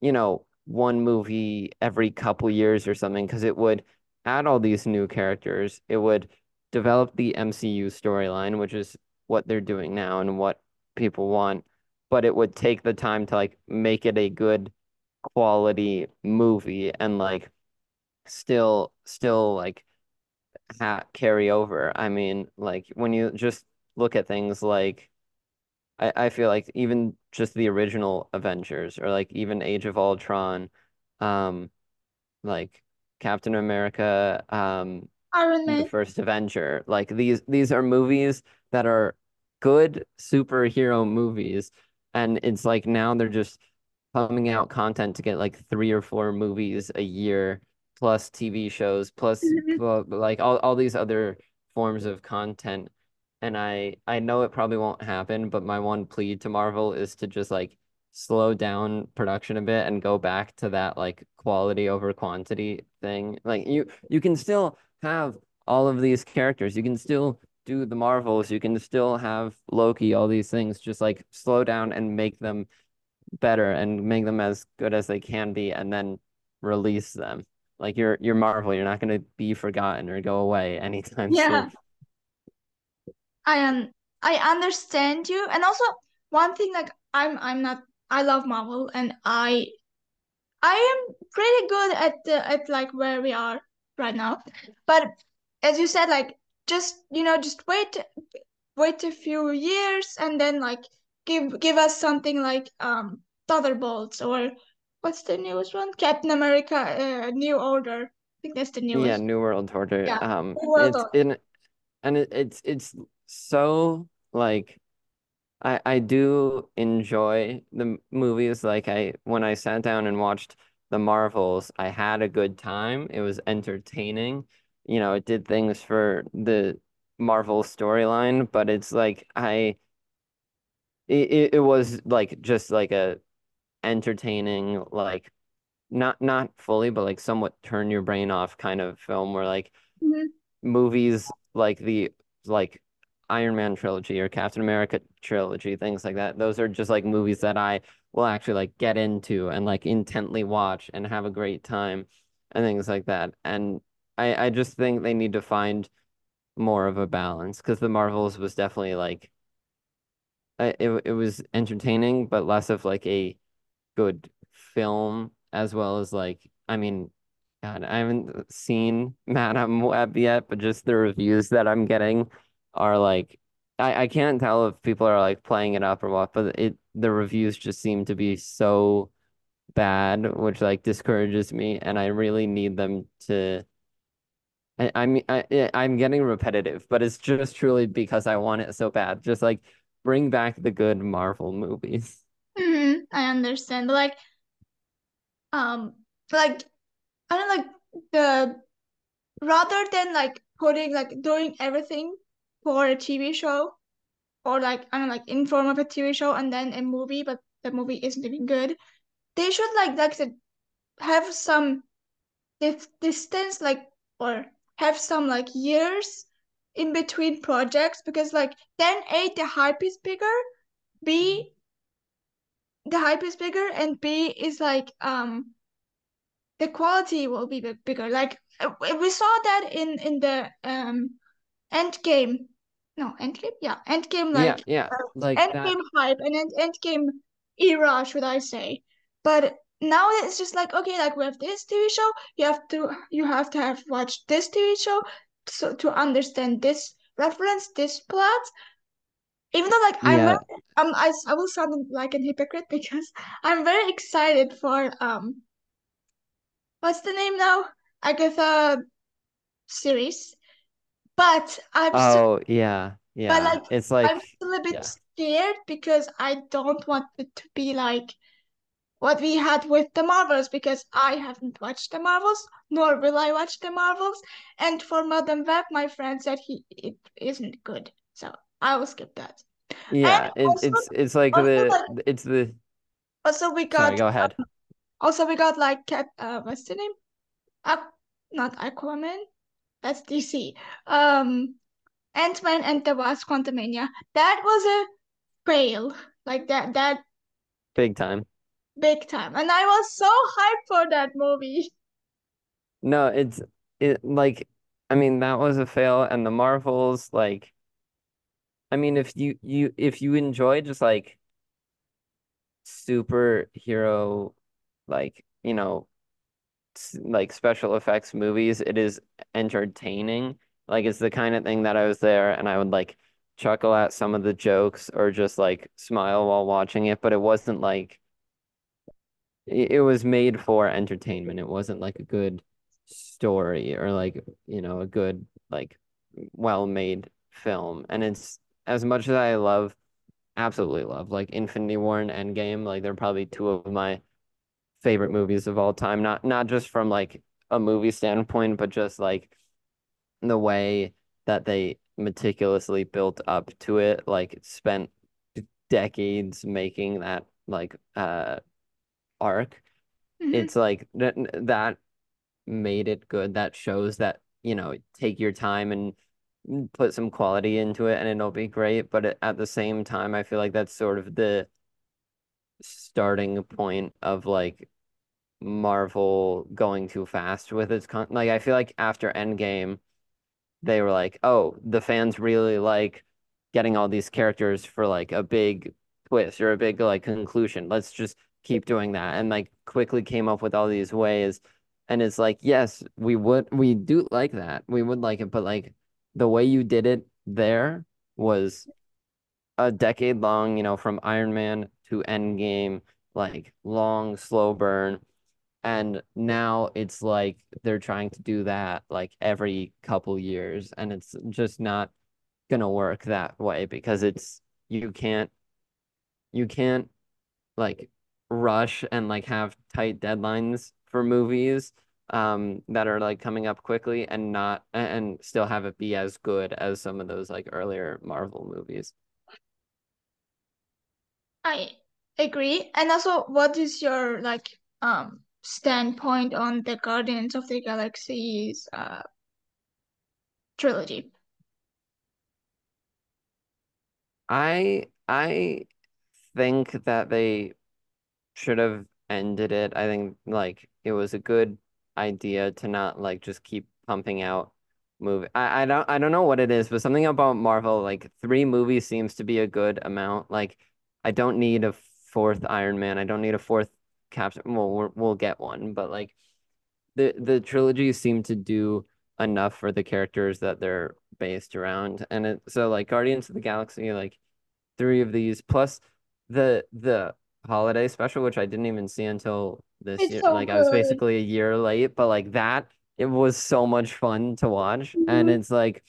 you know, one movie every couple years or something, because it would add all these new characters. It would develop the MCU storyline, which is what they're doing now and what people want, but it would take the time to like make it a good quality movie and like still still like ha carry over. I mean, like when you just look at things like I, I feel like even just the original Avengers or like even Age of Ultron, um, like Captain America, um, Iron the Man. first Avenger. Like these these are movies that are good superhero movies, and it's like now they're just pumping out content to get like three or four movies a year, plus TV shows, plus Mhm. like all, all these other forms of content. And I I know it probably won't happen, but my one plea to Marvel is to just like slow down production a bit and go back to that like quality over quantity thing. Like you you can still have all of these characters. You can still do the Marvels. You can still have Loki, all these things. Just like slow down and make them better and make them as good as they can be and then release them. Like you're you're Marvel, you're not gonna be forgotten or go away anytime Yeah, soon. I um I understand you. And also one thing like I'm I'm not I love Marvel and I I am pretty good at the at like where we are right now. But as you said, like just you know, just wait wait a few years and then like give give us something like um Thunderbolts or what's the newest one? Captain America uh, New Order. I think that's the newest. Yeah. New World Order. Yeah. Um New World it's Order. in and it, it's it's so like I I do enjoy the movies. Like I when I sat down and watched the Marvels, I had a good time. It was entertaining. You know, it did things for the Marvel storyline, but it's like I it, it was like just like a entertaining like not not fully, but like somewhat turn your brain off kind of film where like Mhm. movies like the like Iron Man trilogy or Captain America trilogy, things like that. Those are just like movies that I will actually like get into and like intently watch and have a great time and things like that. And I I just think they need to find more of a balance because the Marvels was definitely like it it was entertaining, but less of like a good film as well as like I mean, God, I haven't seen Madame Web yet, but just the reviews that I'm getting are like I, I can't tell if people are like playing it up or what, but it the reviews just seem to be so bad, which like discourages me, and I really need them to I I mean I I'm getting repetitive, but it's just truly because I want it so bad. Just like bring back the good Marvel movies. Mhm. I understand. But like um like I don't like the rather than like putting like doing everything for a TV show or like I don't know, like in form of a TV show and then a movie, but the movie isn't even good. They should like like have some dif distance like or have some like years in between projects because like then A the hype is bigger, B the hype is bigger and B is like um the quality will be big- bigger. Like uh, we saw that in in the um Endgame. No, Endgame? Yeah, Endgame Yeah, like yeah, uh, like that. Endgame hype and End Endgame era, should I say. But now it's just like okay, like we have this TV show, you have to you have to have watched this TV show so to understand this reference, this plot. Even though like I'm very Yeah. um I, I will sound like an hypocrite because I'm very excited for um what's the name now? Agatha series. But I'm still Oh, yeah. But Yeah. like, It's like I'm a bit yeah. scared because I don't want it to be like what we had with the Marvels because I haven't watched the Marvels, nor will I watch the Marvels. And for Madame Web, my friend said he it isn't good, so I will skip that. Yeah, it, also, it's it's like the like, it's the also we sorry, got, go ahead. also we got like cat, uh, what's the name? Aqu not Aquaman, that's DC. Um, Ant-Man and the Wasp: Quantumania. That was a fail. Like that, that Big time. big time. And I was so hyped for that movie. No, it's it like I mean that was a fail and the Marvels like I mean if you you if you enjoy just like superhero like you know like special effects movies it is entertaining. Like it's the kind of thing that I was there and I would like chuckle at some of the jokes or just like smile while watching it but it wasn't like it, was made for entertainment. It wasn't like a good story or like you know a good like well-made film. And it's as much as I love absolutely love like Infinity War and Endgame like they're probably two of my favorite movies of all time. Not not just from like a movie standpoint, but just like the way that they meticulously built up to it, like spent decades making that like uh arc. hmm It's like that that made it good. That shows that, you know, take your time and put some quality into it and it'll be great. But at the same time, I feel like that's sort of the starting point of like Marvel going too fast with its con like I feel like after Endgame they were like, "Oh, the fans really like getting all these characters for like a big twist or a big like conclusion. Let's just keep doing that." And like quickly came up with all these ways and it's like, "Yes, we would we do like that. We would like it, but like the way you did it there was a decade long, you know, from Iron Man to end game, like long slow burn and now it's like they're trying to do that like every couple years, and it's just not gonna work that way because it's you can't you can't like rush and like have tight deadlines for movies um that are like coming up quickly and not and still have it be as good as some of those like earlier Marvel movies. I agree. And also, what is your like um standpoint on the Guardians of the Galaxy's uh trilogy? I I think that they should have ended it. I think like it was a good idea to not like just keep pumping out movie. I, I don't I don't know what it is, but something about Marvel, like three movies seems to be a good amount. Like I don't need a fourth Iron Man. I don't need a fourth Captain. Well, we're, we'll get one, but like the the trilogy seem to do enough for the characters that they're based around. And it so like Guardians of the Galaxy, like three of these plus the the holiday special, which I didn't even see until this It's year. so Like I was basically a year late, but like that, it was so much fun to watch. And Mhm. it's like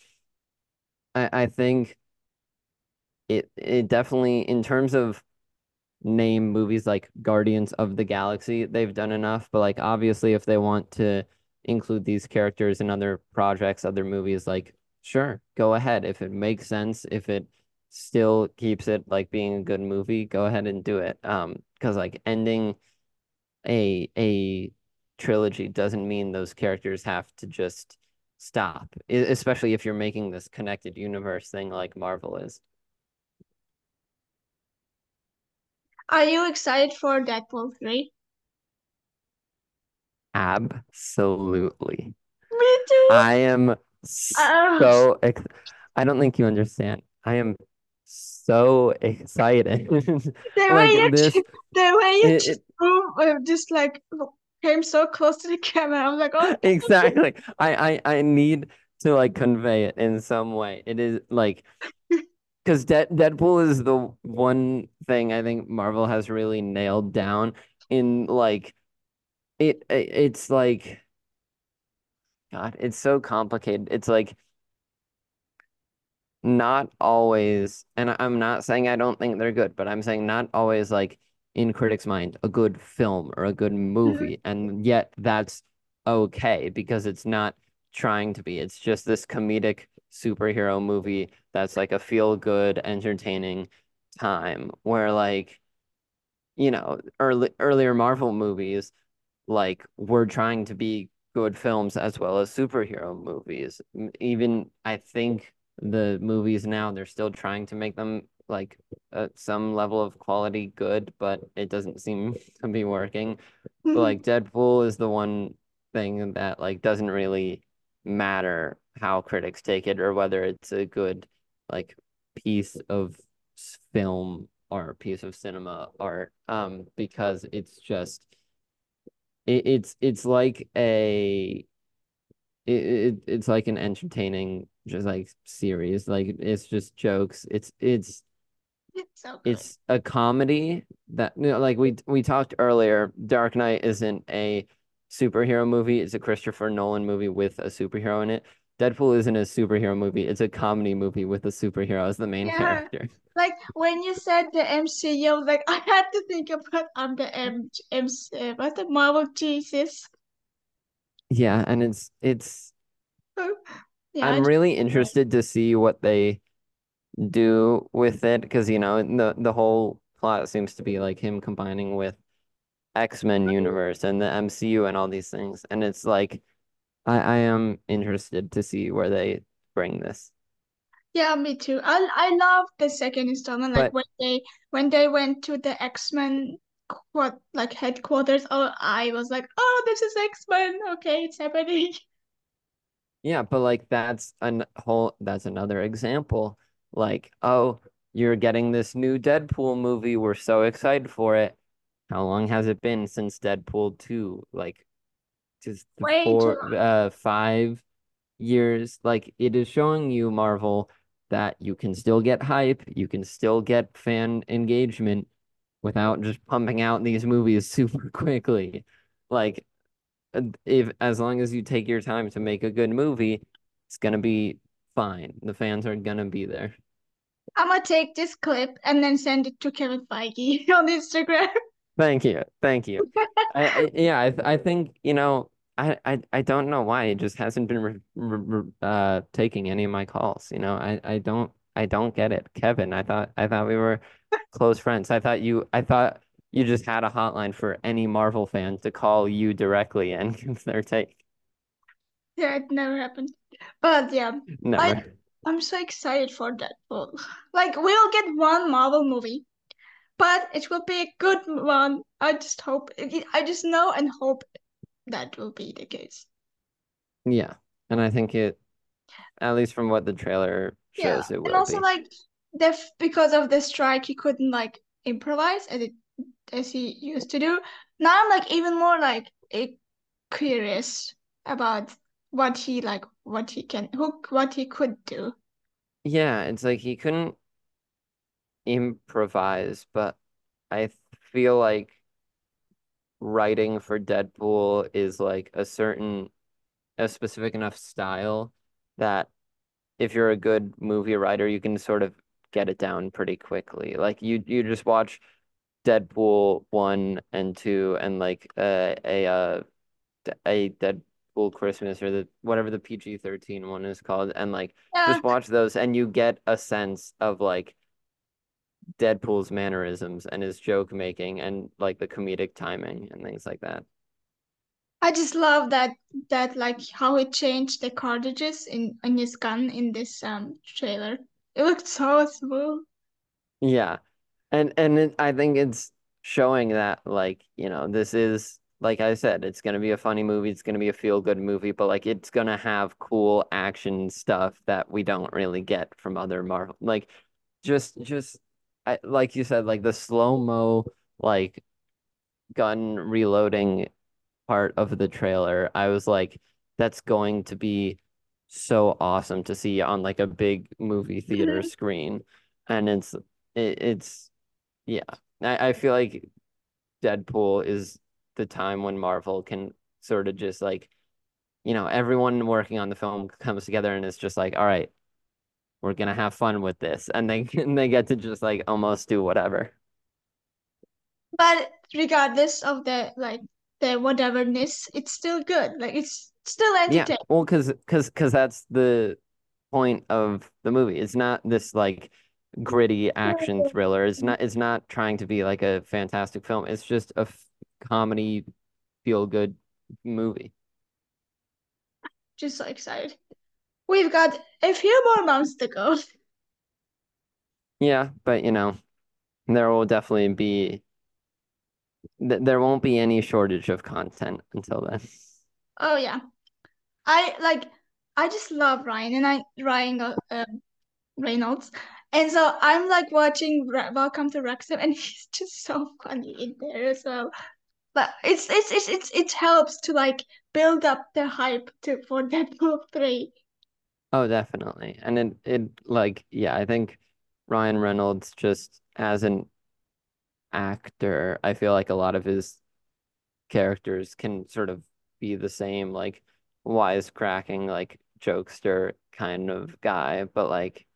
I, I think it it definitely in terms of name movies like Guardians of the Galaxy, they've done enough. But like obviously if they want to include these characters in other projects, other movies, like sure, go ahead. If it makes sense, if it still keeps it like being a good movie, go ahead and do it. Um, because like ending a a trilogy doesn't mean those characters have to just stop, especially if you're making this connected universe thing like Marvel is. Are you excited for Deadpool 3? Absolutely. Me too. I am Uh, so ex I don't think you understand. I am so excited. the way Like you, this, the way you it, just move, uh, just like came so close to the camera. I was like, oh, exactly. I, I I need to like convey it in some way. It is like because De Deadpool is the one thing I think Marvel has really nailed down in like it, it it's like God, it's so complicated. It's like not always, and I'm not saying I don't think they're good, but I'm saying not always like in critics' mind, a good film or a good Mhm. movie. And yet that's okay because it's not trying to be. It's just this comedic superhero movie that's like a feel good, entertaining time where like, you know, early earlier Marvel movies like we're trying to be good films as well as superhero movies. Even I think the movies now they're still trying to make them like at some level of quality good, but it doesn't seem to be working. But like Deadpool is the one thing that like doesn't really matter how critics take it or whether it's a good like piece of film or piece of cinema art um because it's just it, it's it's like a it, it it's like an entertaining just like series. Like it's just jokes. It's it's It's so it's a comedy that you know, like we we talked earlier Dark Knight isn't a superhero movie. It's a Christopher Nolan movie with a superhero in it Deadpool isn't a superhero movie it's a comedy movie with a superhero as the main Yeah. character Like when you said the MCU, I was like I had to think about um the M M uh, what's the Marvel Jesus. yeah and it's it's Yeah, I'm really interested to see what they do with it because you know the the whole plot seems to be like him combining with X-Men universe and the MCU and all these things and it's like I I am interested to see where they bring this. yeah, me too. I I love the second installment, like But- when they when they went to the X-Men what like headquarters. Oh, I was like, oh, this is X-Men. Okay, it's happening. Yeah, but like that's an whole that's another example. Like, oh, you're getting this new Deadpool movie. We're so excited for it. How long has it been since Deadpool 2? Like just Way four uh five years. Like it is showing you, Marvel, that you can still get hype, you can still get fan engagement without just pumping out these movies super quickly. Like if as long as you take your time to make a good movie, it's gonna be fine. The fans are gonna be there. I'm gonna take this clip and then send it to Kevin Feige on Instagram. Thank you, thank you. I, I yeah, I I think you know I I I don't know why it just hasn't been re, re, uh taking any of my calls. You know, I I don't I don't get it, Kevin. I thought I thought we were close friends. I thought you I thought you just had a hotline for any Marvel fan to call you directly and give their take. Yeah, it never happened. But yeah, Never. I'm so excited for Deadpool. Like we'll get one Marvel movie, but it will be a good one. I just hope I just know and hope that will be the case. Yeah, and I think it, at least from what the trailer Yeah, shows, it will be. and also be. like the because of the strike, he couldn't like improvise as it as he used to do. Now I'm like even more like curious about what he like what he can who what he could do. Yeah, it's like he couldn't improvise, but I feel like writing for Deadpool is like a certain, a specific enough style that if you're a good movie writer, you can sort of get it down pretty quickly. Like you, you just watch Deadpool one and two, and like uh, a uh, a Deadpool Christmas or the whatever the PG-13 one is called, and like Yeah, just watch those, and you get a sense of like Deadpool's mannerisms and his joke making and like the comedic timing and things like that. I just love that that like how he changed the cartridges in in his gun in this um trailer. It looked so smooth. Yeah. And and it, I think it's showing that like, you know, this is like I said, it's gonna be a funny movie, it's gonna be a feel-good movie, but like it's gonna have cool action stuff that we don't really get from other Marvel. Like just just I, like you said, like the slow-mo like gun reloading part of the trailer, I was like, that's going to be so awesome to see on like a big movie theater Mhm. screen. And it's it, it's yeah. I, I feel like Deadpool is the time when Marvel can sort of just like, you know, everyone working on the film comes together and it's just like, all right, we're gonna have fun with this. And they and they get to just like almost do whatever. But regardless of the like the whateverness, it's still good. Like it's still entertaining. Yeah, well, cause, cause, cause that's the point of the movie. It's not this like gritty action thriller. It's mm-hmm. not. It's not trying to be like a fantastic film. It's just a f comedy, feel good movie. Just so excited. We've got a few more months to go. Yeah, but you know, there will definitely be. Th there won't be any shortage of content until then. Oh yeah. I like I just love Ryan and I Ryan uh, um, Reynolds. And so I'm like watching Welcome to Wrexham and he's just so funny in there as well. But it's it's it's it's it helps to like build up the hype to for Deadpool 3. Oh, definitely. And it it like yeah, I think Ryan Reynolds just as an actor, I feel like a lot of his characters can sort of be the same like wisecracking like jokester kind of guy, but like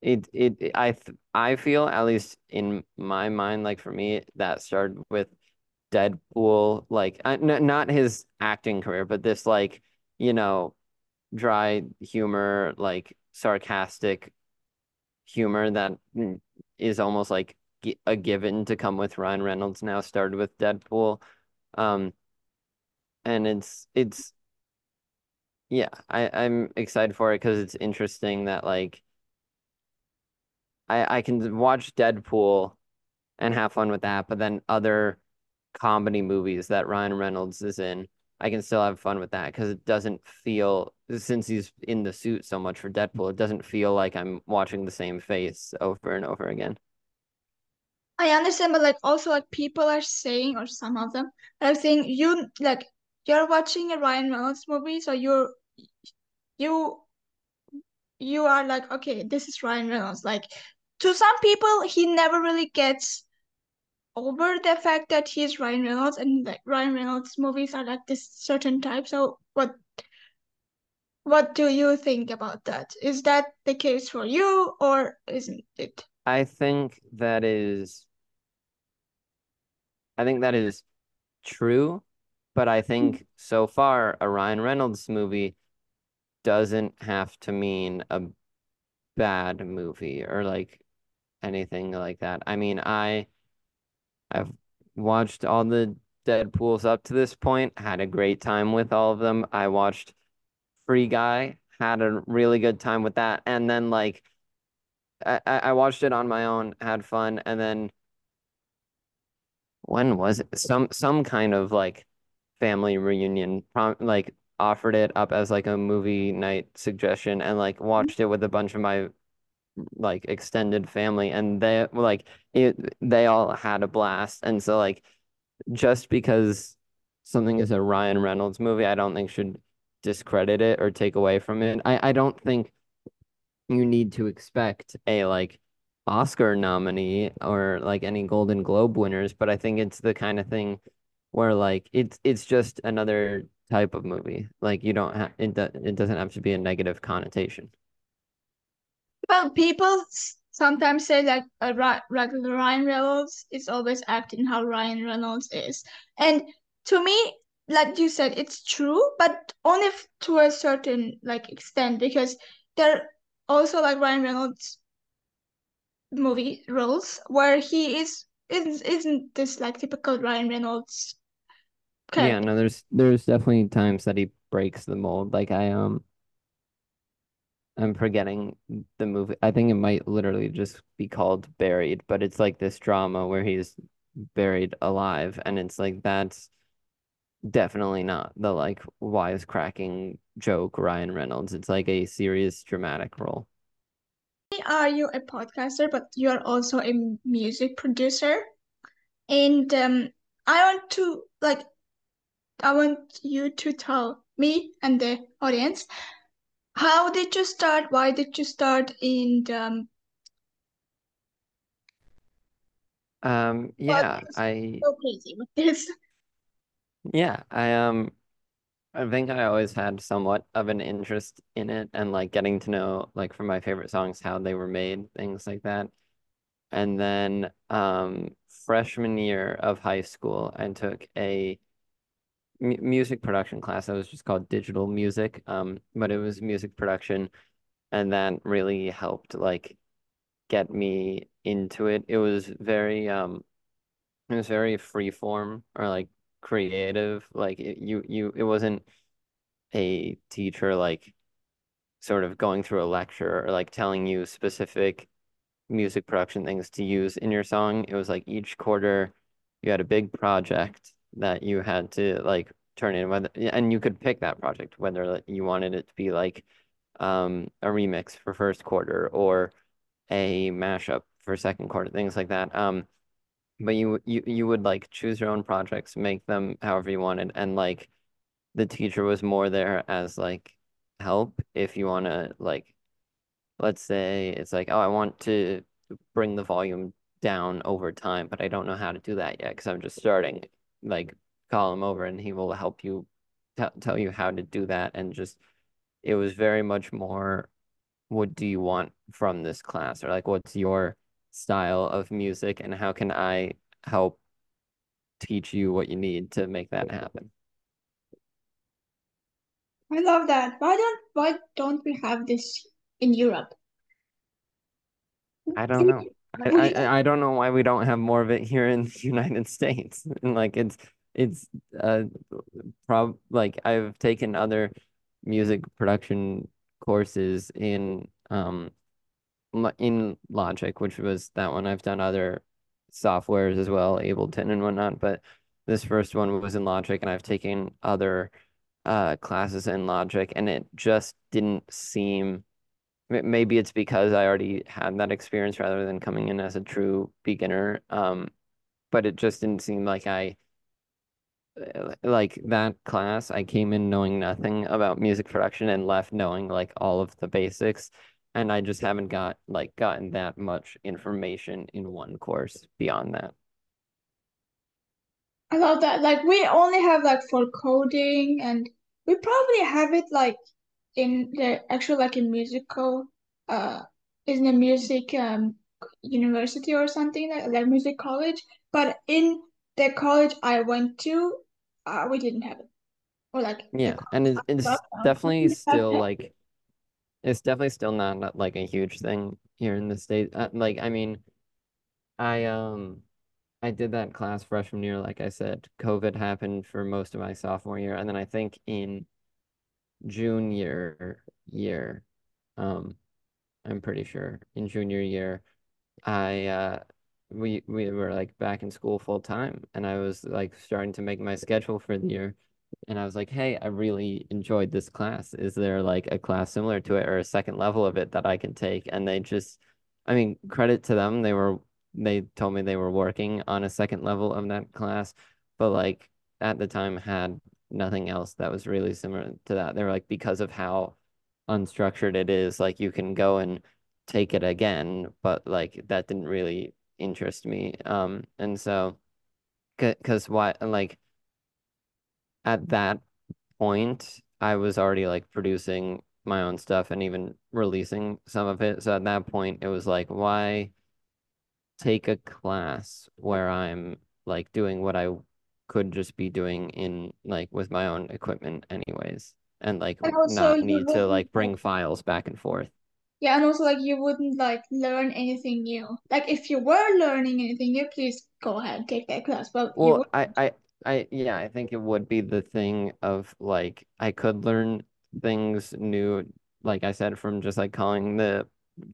it it I I feel at least in my mind like for me that started with Deadpool like uh, n not his acting career, but this like you know dry humor, like sarcastic humor that mm, almost like a given to come with Ryan Reynolds now started with Deadpool. Um, and it's it's yeah, I I'm excited for it because it's interesting that like I I can watch Deadpool and have fun with that, but then other comedy movies that Ryan Reynolds is in I can still have fun with that because it doesn't feel since he's in the suit so much for Deadpool, it doesn't feel like I'm watching the same face over and over again. I understand, but like also like people are saying, or some of them are saying you like you're watching a Ryan Reynolds movie, so you're you you are like, okay, this is Ryan Reynolds. Like to some people, he never really gets over the fact that he's Ryan Reynolds and like Ryan Reynolds movies are like this certain type. So what what do you think about that? Is that the case for you or isn't it? I think that is I think that is true, but I think mm-hmm. so far a Ryan Reynolds movie doesn't have to mean a bad movie or like anything like that. I mean, I I've watched all the Deadpools up to this point, had a great time with all of them. I watched Free Guy, had a really good time with that. And then like I, I watched it on my own, had fun, and then when was it? Some some kind of like family reunion prom like offered it up as like a movie night suggestion and like watched it with a bunch of my like extended family and they like it they all had a blast and so like just because something is a Ryan Reynolds movie I don't think should discredit it or take away from it. I I don't think you need to expect a like Oscar nominee or like any Golden Globe winners but I think it's the kind of thing where like it's it's just another type of movie. Like you don't have it, do it doesn't have to be a negative connotation Well, people sometimes say that a regular Ryan Reynolds is always acting how Ryan Reynolds is. And to me, like you said, it's true, but only to a certain like extent because there also like Ryan Reynolds movie roles where he is isn't isn't this like typical Ryan Reynolds character. Yeah, no, there's there's definitely times that he breaks the mold. Like I um I'm forgetting the movie. I think it might literally just be called Buried, but it's like this drama where he's buried alive, and it's like that's definitely not the like wisecracking joke Ryan Reynolds. It's like a serious dramatic role. Are you a podcaster, but you are also a music producer? And um, I want to like, I want you to tell me and the audience how did you start? Why did you start? And um, Um, yeah, I so crazy with this. yeah, I um I think I always had somewhat of an interest in it and like getting to know like from my favorite songs how they were made, things like that. And then um freshman year of high school, I took a music production class that was just called digital music. Um, but it was music production, and that really helped like get me into it. It was very um, it was very free form or like creative. Like it, you you it wasn't a teacher like sort of going through a lecture or like telling you specific music production things to use in your song. It was like each quarter you had a big project that you had to like turn in whether and you could pick that project whether you wanted it to be like um a remix for first quarter or a mashup for second quarter, things like that. Um, but you you you would like choose your own projects, make them however you wanted, and like the teacher was more there as like help if you want to like let's say it's like oh I want to bring the volume down over time, but I don't know how to do that yet because I'm just starting. Like call him over and he will help you tell you how to do that and just it was very much more what do you want from this class or like what's your style of music and how can I help teach you what you need to make that happen. I love that. Why don't why don't we have this in Europe? I don't know. I, I, I don't know why we don't have more of it here in the United States. And like it's it's uh prob like I've taken other music production courses in um in Logic, which was that one. I've done other softwares as well, Ableton and whatnot, but this first one was in Logic, and I've taken other uh, classes in Logic, and it just didn't seem. Maybe it's because I already had that experience rather than coming in as a true beginner. Um, but it just didn't seem like I like that class. I came in knowing nothing about music production and left knowing like all of the basics and I just haven't got like gotten that much information in one course beyond that. I love that. Like we only have like for coding and we probably have it like in the actual like a musical uh is in a music um university or something like like music college. But in the college I went to, uh we didn't have it. Or like yeah, and it's, it's definitely still like it's definitely still not, not like a huge thing here in the state. Uh, like, I mean, I um I did that class freshman year, like I said. COVID happened for most of my sophomore year, and then I think in junior year, um, I'm pretty sure in junior year, I uh we we were like back in school full time, and I was like starting to make my schedule for the year and I was like, hey, I really enjoyed this class. Is there like a class similar to it or a second level of it that I can take? And they just, I mean, credit to them. They were, they told me they were working on a second level of that class, but like at the time had nothing else that was really similar to that. They were like, because of how unstructured it is, like you can go and take it again, but like that didn't really interest me. Um, and so, because why, like, at that point, I was already like producing my own stuff and even releasing some of it. So at that point, it was like, why take a class where I'm like doing what I could just be doing in like with my own equipment anyways and like and not need to like bring files back and forth. Yeah, and also like you wouldn't like learn anything new. Like if you were learning anything new, please go ahead take that class. But well, I I I yeah, I think it would be the thing of like I could learn things new, like I said, from just like calling the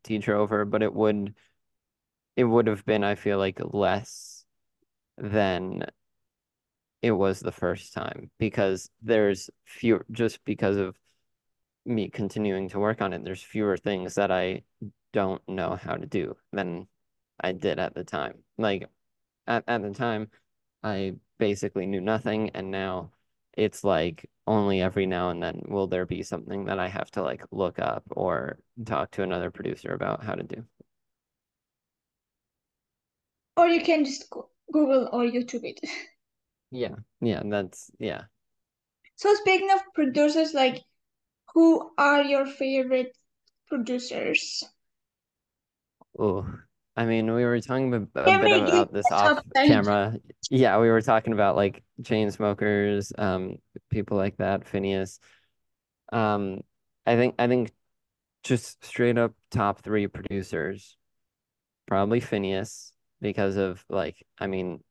teacher over, but it would it would have been, I feel like, less than it was the first time because there's fewer just because of me continuing to work on it, there's fewer things that I don't know how to do than I did at the time. Like at, at the time, I basically knew nothing and now it's like only every now and then will there be something that I have to like look up or talk to another producer about how to do. Or you can just Google or YouTube it. Yeah, yeah, that's yeah. So speaking of producers, like who are your favorite producers? Oh, I mean, we were talking a, a bit about this off camera. Yeah, we were talking about like Chainsmokers, um, people like that, Finneas. Um, I think I think just straight up top three producers, probably Finneas because of like I mean,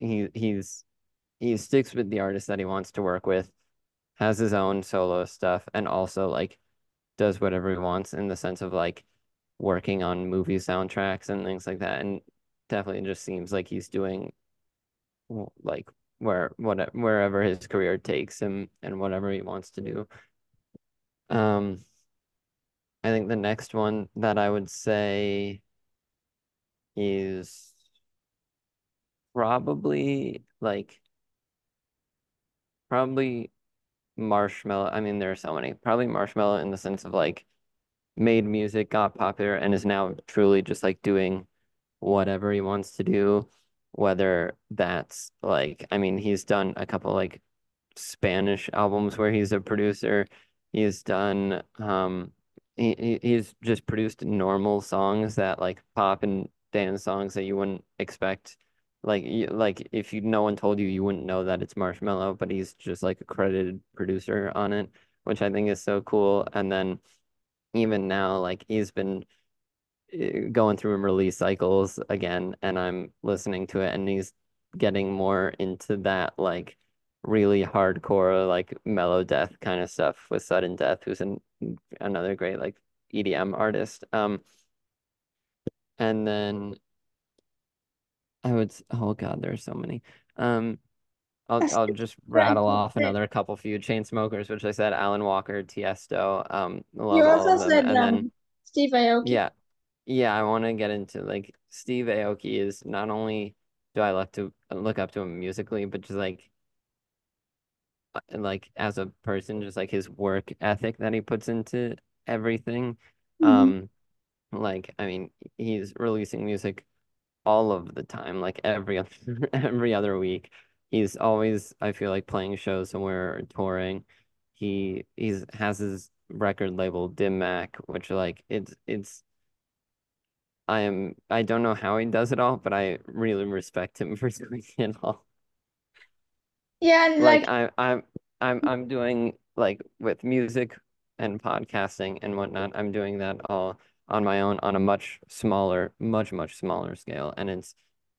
he he's he sticks with the artist that he wants to work with, has his own solo stuff, and also like does whatever he wants in the sense of like working on movie soundtracks and things like that. And definitely just seems like he's doing like where what wherever his career takes him and whatever he wants to do. Um, I think the next one that I would say is probably like probably Marshmello. I mean, there are so many. Probably Marshmello in the sense of like made music, got popular, and is now truly just like doing whatever he wants to do. Whether that's like, I mean, he's done a couple like Spanish albums where he's a producer. He's done um he he's just produced normal songs that like pop and dance songs that you wouldn't expect. Like like if you no one told you you wouldn't know that it's Marshmello, but he's just like a credited producer on it, which I think is so cool. And then even now, like he's been eh, going through release cycles again, and I'm listening to it, and he's getting more into that like really hardcore, like mellow death kind of stuff with Sudden Death, who's an another great like EDM artist. Um, and then I would, oh God, there's so many. Um, I'll I'll just rattle off another couple few Chainsmokers, which I said Alan Walker, Tiesto, um, love You all also of them. said And um, then Steve Aoki. yeah, yeah, I want to get into like Steve Aoki is not only do I love to look up to him musically, but just like uh, like as a person, just like his work ethic that he puts into everything. Mhm. Um, like I mean, he's releasing music all of the time, like every other every other week. He's always, I feel like, playing shows somewhere or touring. He he's has his record label Dim Mak, which like it's it's I am I don't know how he does it all, but I really respect him for doing it all. Yeah, and Like like I I'm I'm I'm doing like with music and podcasting and whatnot, I'm doing that all on my own on a much smaller, much, much smaller scale. And it's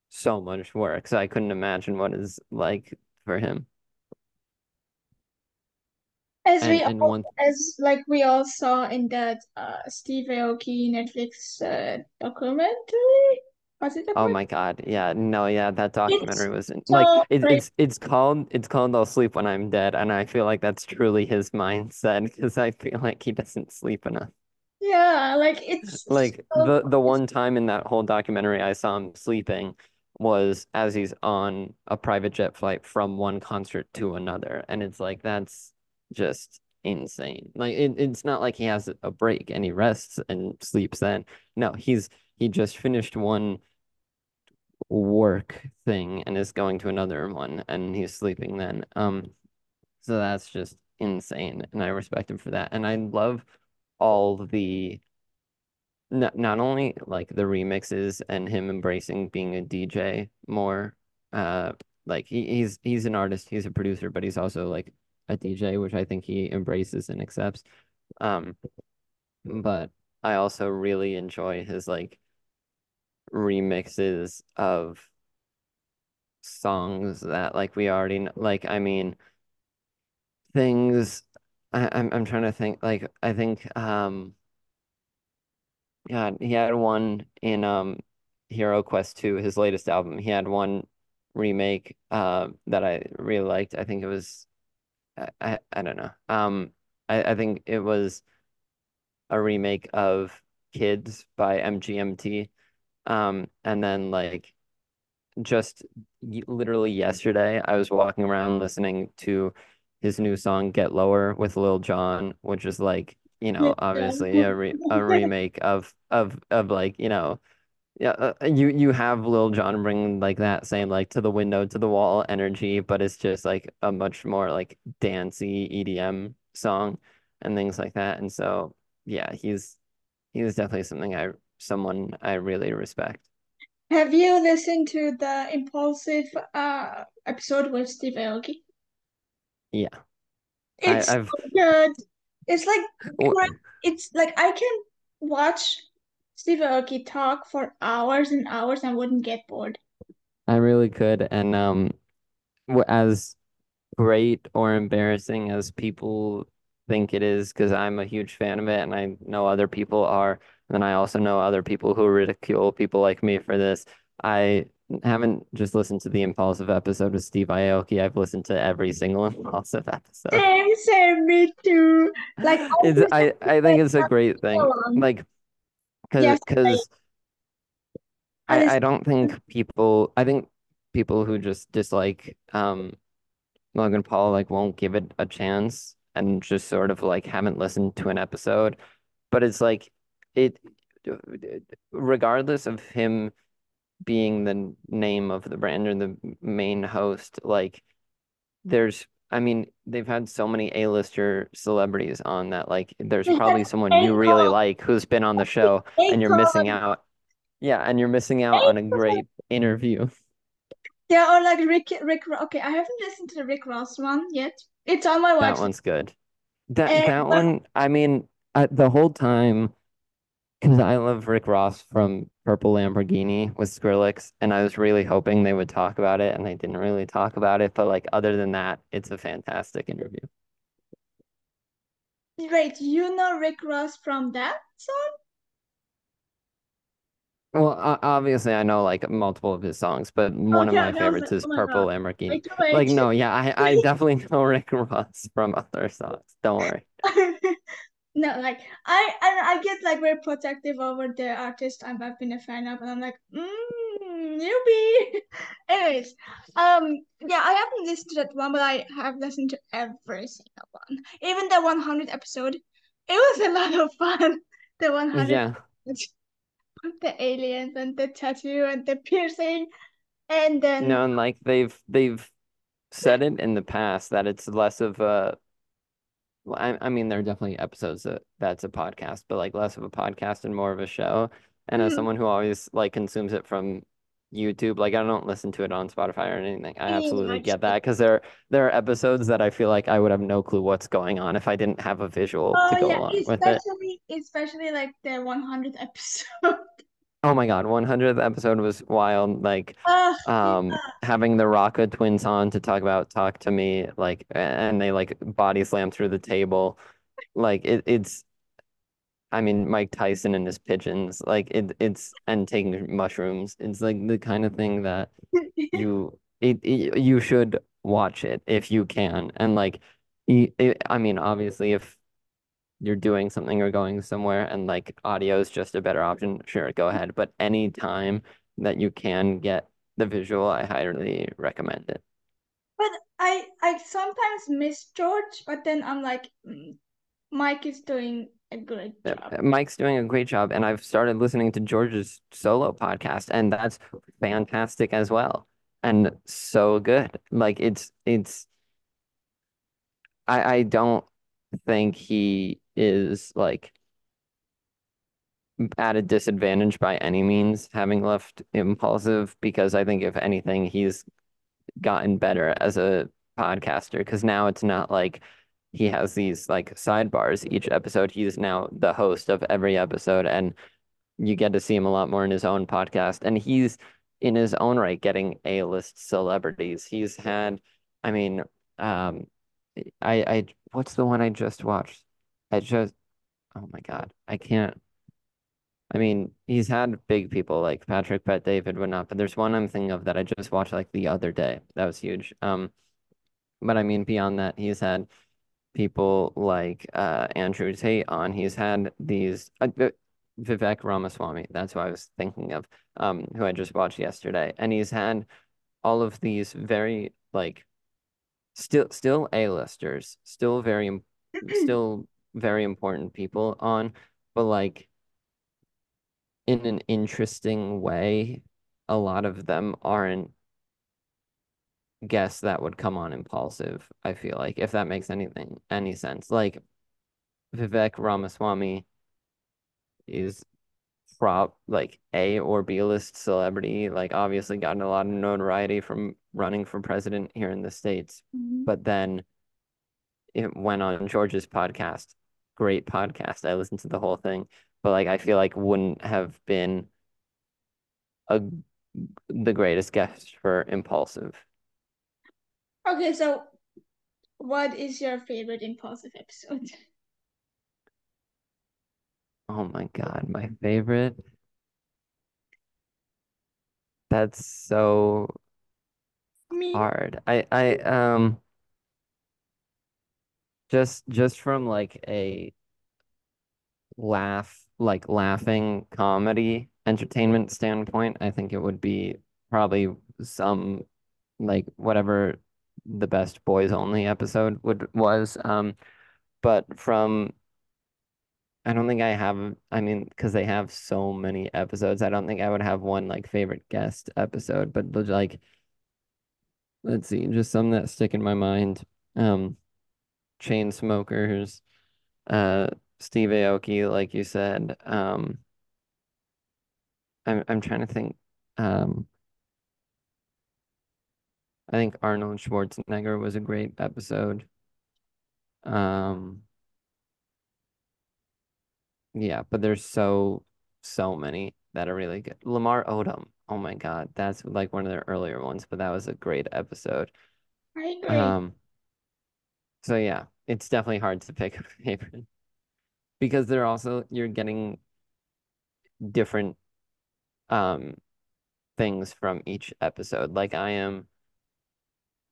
so much work. So I couldn't imagine what it's like for him. as And we and all one as like we all saw in that uh Steve Aoki Netflix uh, documentary. Was it oh my God. Yeah, no, yeah, that It's documentary was in, like it, it's it's called it's called I'll Sleep When I'm Dead, and I feel like that's truly his mindset because I feel like he doesn't sleep enough. Yeah, like it's Like so the the one time in that whole documentary I saw him sleeping was as he's on a private jet flight from one concert to another. And it's like that's just insane. Like it, it's not like he has a break and he rests and sleeps then. No, he's he just finished one work thing and is going to another one and he's sleeping then. Um, so that's just insane and I respect him for that. And I love all the not not only like the remixes and him embracing being a DJ more, uh, like he, he's he's an artist, he's a producer, but he's also like a DJ, which I think he embraces and accepts. Um, but I also really enjoy his like remixes of songs that like we already know. Like I mean things. I, I'm I'm trying to think. Like I think um. He had one in um Hiroquest 2, his latest album. He had one remake uh that I really liked. I think it was I I, I don't know. Um I, I think it was a remake of Kids by MGMT. Um and then like just literally yesterday I was walking around listening to his new song Get Lower with Lil Jon, which is like, you know, obviously a re a remake of of of like, you know, yeah, uh, you you have Lil Jon bring like that same like to the window to the wall energy, but it's just like a much more like dancey EDM song and things like that. And so yeah, he's he's definitely something I someone I really respect. Have you listened to the Impaulsive uh episode with Steve Aoki? Yeah. It's I've so good. It's like w- it's like I can watch Steve Aoki talk for hours and hours and wouldn't get bored. I really could and um as great or embarrassing as people think it is because I'm a huge fan of it and I know other people are. And I also know other people who ridicule people like me for this. I haven't just listened to the Impaulsive episode with Steve Aoki. I've listened to every single Impaulsive episode. Same, same, me too. Like I I think it's a great thing. Like because because I I I don't think people I think people who just dislike um Logan Paul like won't give it a chance and just sort of like haven't listened to an episode. But it's like it regardless of him being the name of the brand or the main host, like there's I mean, they've had so many A-lister celebrities on that like there's probably someone you really like who's been on the show and you're missing out. Yeah, and you're missing out on a great interview. Yeah, or like Rick, Rick. Okay, I haven't listened to the Rick Ross one yet. It's on my watch. That one's good. That Uh, that one, I mean, I, the whole time, because I love Rick Ross from Purple Lamborghini with Skrillex, and I was really hoping they would talk about it, and they didn't really talk about it. But like, other than that, it's a fantastic interview. wait, you know Rick Ross from that song? Well, obviously, I know like multiple of his songs, but one of my favorites like, is oh Purple God. Lamborghini. Wait, Like, no, yeah, I I definitely know Rick Ross from other songs. Don't worry. No, like I and I get like very protective over the artist I've been a fan of, and I'm like, mm, newbie. Anyways, um, yeah, I haven't listened to that one, but I have listened to every single one, even the 100 episode. It was a lot of fun. The 100 Yeah. the aliens and the tattoo and the piercing, and then No, and like they've they've said it in the past that it's less of a I, I mean there are definitely episodes that that's a podcast, but like less of a podcast and more of a show. And as Mhm. someone who always like consumes it from YouTube, like I don't listen to it on Spotify or anything. I absolutely get that because there there are episodes that I feel like I would have no clue what's going on if I didn't have a visual to Oh go yeah, along with it. especially especially like the 100th episode. Oh my God, 100th episode was wild. Like, Ah, um, yeah. having the Rocka twins on to talk about Talk to Me, like, and they like body slam through the table. Like, it, it's, I mean, Mike Tyson and his pigeons, like, it, it's, and taking mushrooms. It's like the kind of thing that you, it, it you should watch it if you can. And like, it, I mean, obviously, if you're doing something or going somewhere and like audio is just a better option, sure, go ahead. But any time that you can get the visual, I highly recommend it. But I I sometimes miss George, but then I'm like, mm, Mike is doing a great job. Mike's doing a great job, and I've started listening to George's solo podcast, and that's fantastic as well, and so good. Like it's it's I I don't think he is like at a disadvantage by any means having left Impaulsive because I think if anything he's gotten better as a podcaster because now it's not like he has these like sidebars each episode. He's now the host of every episode and you get to see him a lot more in his own podcast and he's in his own right getting A-list celebrities. He's had I mean um I I what's the one I just watched? I just oh my God. I can't I mean, he's had big people like Patrick Bet David, whatnot, but there's one I'm thinking of that I just watched like the other day. That was huge. Um, but I mean, beyond that, he's had people like uh Andrew Tate on. He's had these uh, Vivek Ramaswamy. That's who I was thinking of. Um, who I just watched yesterday, and he's had all of these very like still still A-listers, still very still very important people on, but like in an interesting way, a lot of them aren't guests that would come on Impaulsive, I feel like, if that makes anything any sense. Like Vivek Ramaswamy is prop like A or B list celebrity, like obviously gotten a lot of notoriety from running for president here in the States. Mhm. But then it went on George's podcast. Great podcast. I listened to the whole thing, but like I feel like wouldn't have been a the greatest guest for Impaulsive. Okay, so what is your favorite Impaulsive episode? Oh my God, my favorite. That's so Me. hard. I I um just just from like a laugh like laughing comedy entertainment standpoint, I think it would be probably some like whatever the best boys only episode would was. Um, but from I don't think I have I mean because they have so many episodes, I don't think I would have one like favorite guest episode, but like let's see, just some that stick in my mind. Um, Chainsmokers, uh, Steve Aoki, like you said. Um, I'm I'm trying to think. Um, I think Arnold Schwarzenegger was a great episode. Um, yeah, but there's so so many that are really good. Lamar Odom. Oh my God, that's like one of their earlier ones, but that was a great episode. I agree. Um, so yeah, it's definitely hard to pick a favorite because they're also you're getting different um things from each episode. Like I am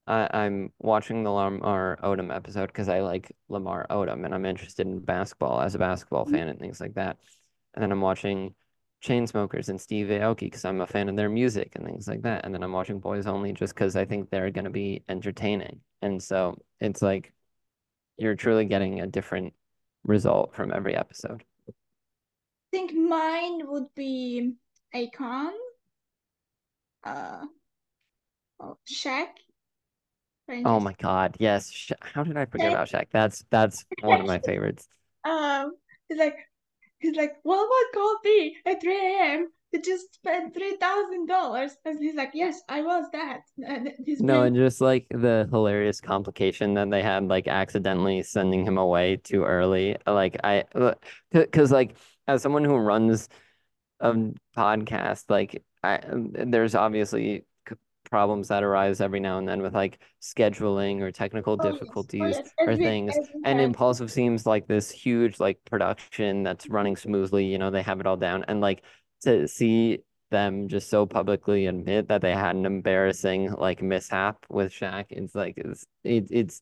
I, I'm watching the Lamar Odom episode because I like Lamar Odom and I'm interested in basketball as a basketball fan and things like that. And then I'm watching Chainsmokers and Steve Aoki because I'm a fan of their music and things like that. And then I'm watching Boys Only just because I think they're going to be entertaining. And so it's like you're truly getting a different result from every episode. I think mine would be Akon, uh, oh, Shaq. Oh my God, yes. Sha How did I forget about Shaq? That's that's one of my favorites. Um, he's like, he's like, what about coffee at 3 a.m. just spent three thousand dollars? And he's like, yes, I was that. And he's No, and just like the hilarious complication that they had, like accidentally sending him away too early. Like I, uh, because like as someone who runs a podcast, like I, there's obviously problems that arise every now and then with like scheduling or technical oh yes, oh difficulties yes, or things. And. Impaulsive seems like this huge like production that's running smoothly. You know, they have it all down, and like to see them just so publicly admit that they had an embarrassing like mishap with Shaq. It's like it's it, it's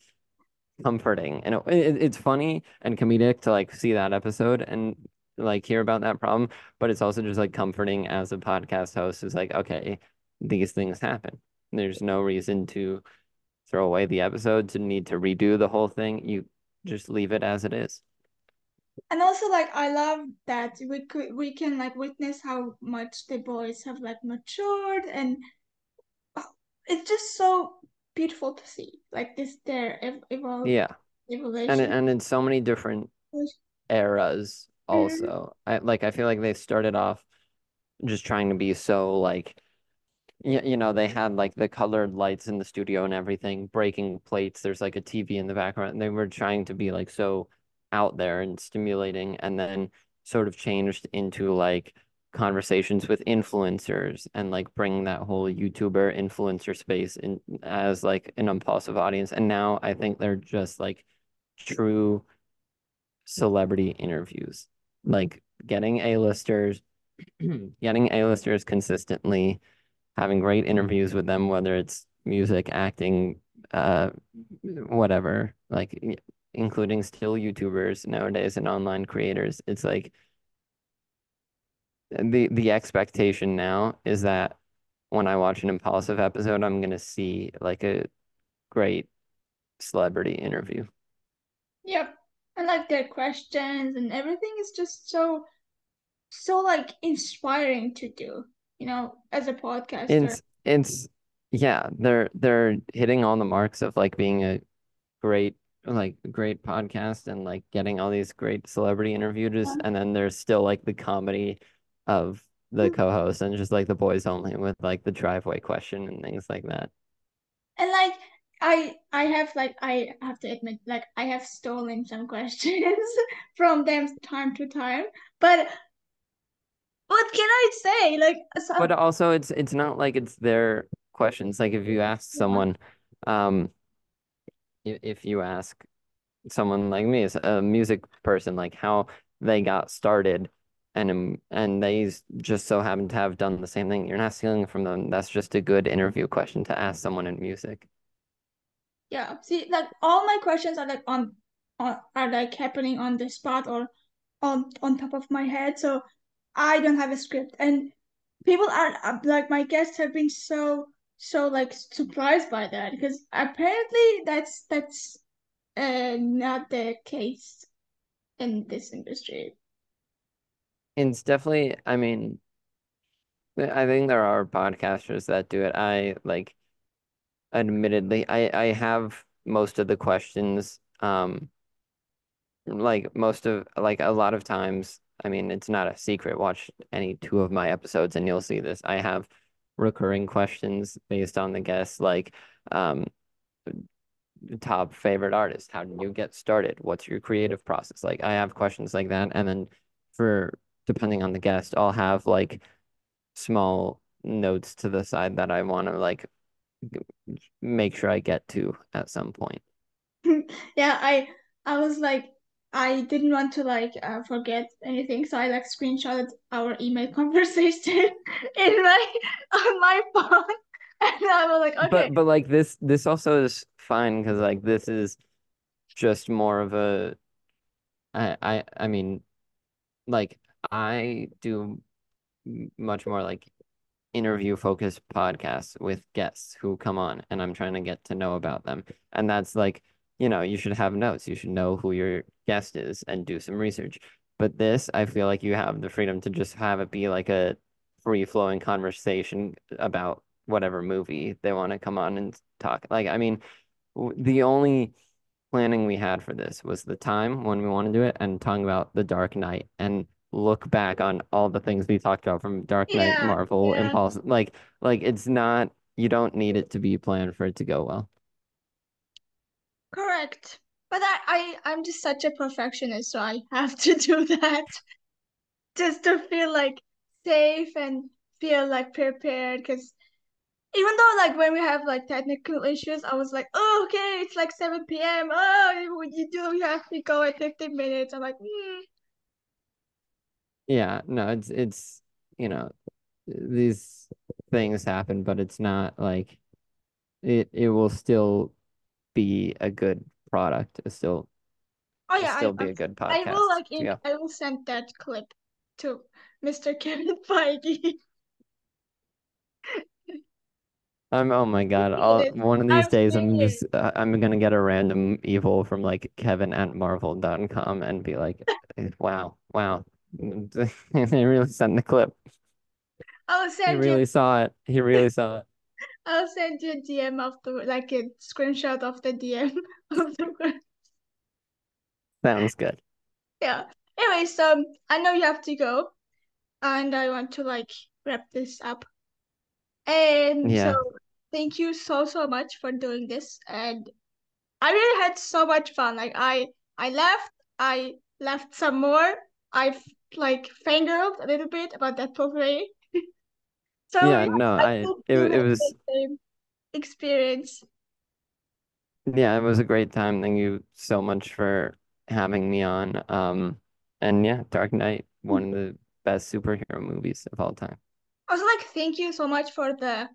comforting and it, it, it's funny and comedic to like see that episode and like hear about that problem, but it's also just like comforting as a podcast host. Is like okay, these things happen. There's no reason to throw away the episode to need to redo the whole thing. You just leave it as it is. And also like I love that we could we can like witness how much the boys have like matured and oh, it's just so beautiful to see like this their ev evol Yeah, and evolution. and and in so many different eras also. Mm-hmm. I like I feel like they started off just trying to be so like you, you know they had like the colored lights in the studio and everything, breaking plates. There's like a TV in the background. And they were trying to be like so out there and stimulating and then sort of changed into like conversations with influencers and like bringing that whole YouTuber influencer space in as like an Impaulsive audience. And now I think they're just like true celebrity interviews, like getting A-listers, getting A-listers consistently, having great interviews with them, whether it's music, acting, uh, whatever, like including still YouTubers nowadays and online creators. It's like the the expectation now is that when I watch an Impaulsive episode, I'm gonna see like a great celebrity interview. Yep. And like their questions and everything is just so so like inspiring to do, you know, as a podcaster. It's it's yeah, they're they're hitting all the marks of like being a great like great podcast and like getting all these great celebrity interviews and then there's still like the comedy of the co-host and just like the boys only with like the driveway question and things like that. And like I I have like I have to admit like I have stolen some questions from them time to time. But what can I say? Like But also it's it's not like it's their questions. Like if you ask someone um if, you ask someone like me, a music person, like how they got started and um, and they just so happen to have done the same thing. You're not stealing from them. That's just a good interview question to ask someone in music. Yeah. See, like all my questions are like on, on are like happening on the spot or on on top of my head. So I don't have a script, and people are uh, like my guests have been so so like surprised by that because apparently that's that's uh not the case in this industry. It's definitely, I mean, I think there are podcasters that do it. I like, admittedly, I I have most of the questions. Um, like most of like a lot of times, I mean, it's not a secret. Watch any two of my episodes and you'll see this. I have recurring questions based on the guests, like um top favorite artist, how did you get started? What's your creative process? Like I have questions like that. And then for depending on the guest, I'll have like small notes to the side that I want to like make sure I get to at some point. Yeah, I I was like I didn't want to like uh, forget anything, so I like screenshotted our email conversation in my on my phone, and I was like, okay, But but like this this also is fine because like this is just more of a I I I mean like I do much more like interview focused podcasts with guests who come on and I'm trying to get to know about them. And that's like, you know, you should have notes. You should know who your guest is and do some research. But this, I feel like you have the freedom to just have it be like a free flowing conversation about whatever movie they want to come on and talk. Like, I mean, w- the only planning we had for this was the time when we want to do it and talking about The Dark Knight and look back on all the things we talked about from Dark Knight, yeah, Marvel, yeah, Impulse. Like, like it's not, you don't need it to be planned for it to go well. Correct. But I I I'm just such a perfectionist, so I have to do that just to feel like safe and feel like prepared. Because even though like when we have like technical issues, I was like, oh, okay, it's like 7 p.m. Oh, you do? You have to go at 15 minutes. I'm like, mm. Yeah, no, it's it's you know, these things happen, but it's not like it it will still be a good product. Still oh yeah, I still be a good podcast. I will like in go. I will send that clip to Mr. Kevin Feige. I'm oh my God. I'll one of these I'm days I'm just uh, I'm gonna get a random evil from like Kevin at Marvel.com and be like, wow, wow. He really sent the clip. I'll He you really saw it. He really saw it. I'll send you a DM of the like a screenshot of the DM of the Sounds good. yeah. Anyway, so um, I know you have to go, and I want to like wrap this up. And so Yeah. thank you so so much for doing this, and I really had so much fun. Like I I left, I left some more. I've like fangirled a little bit about that potpourri. So Yeah, no, I I it it was experience. yeah, it was a great time. Thank you so much for having me on. Um and yeah, Dark Knight, one of the best superhero movies of all time. Also, like, thank you so much for the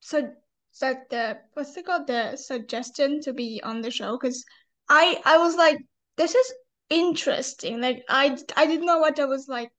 so that the what's it called the suggestion to be on the show because I I was like this is interesting. Like I I didn't know what I was like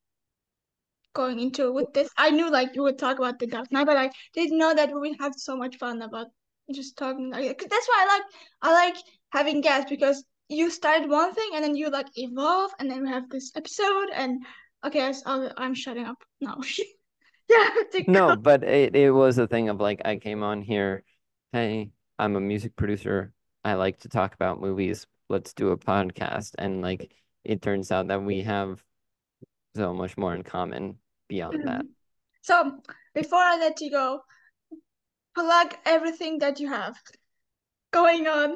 going into with this. I knew like you would talk about the Dark Knight, but I didn't know that we would have so much fun about just talking. Like 'cause that's why I like I like having guests because you started one thing and then you like evolve and then we have this episode and okay, so I'm shutting up now. yeah, I have to go. No, but it, it was a thing of like I came on here, hey, I'm a music producer. I like to talk about movies. Let's do a podcast. And like it turns out that we have so much more in common beyond that. So before I let you go, plug everything that you have going on.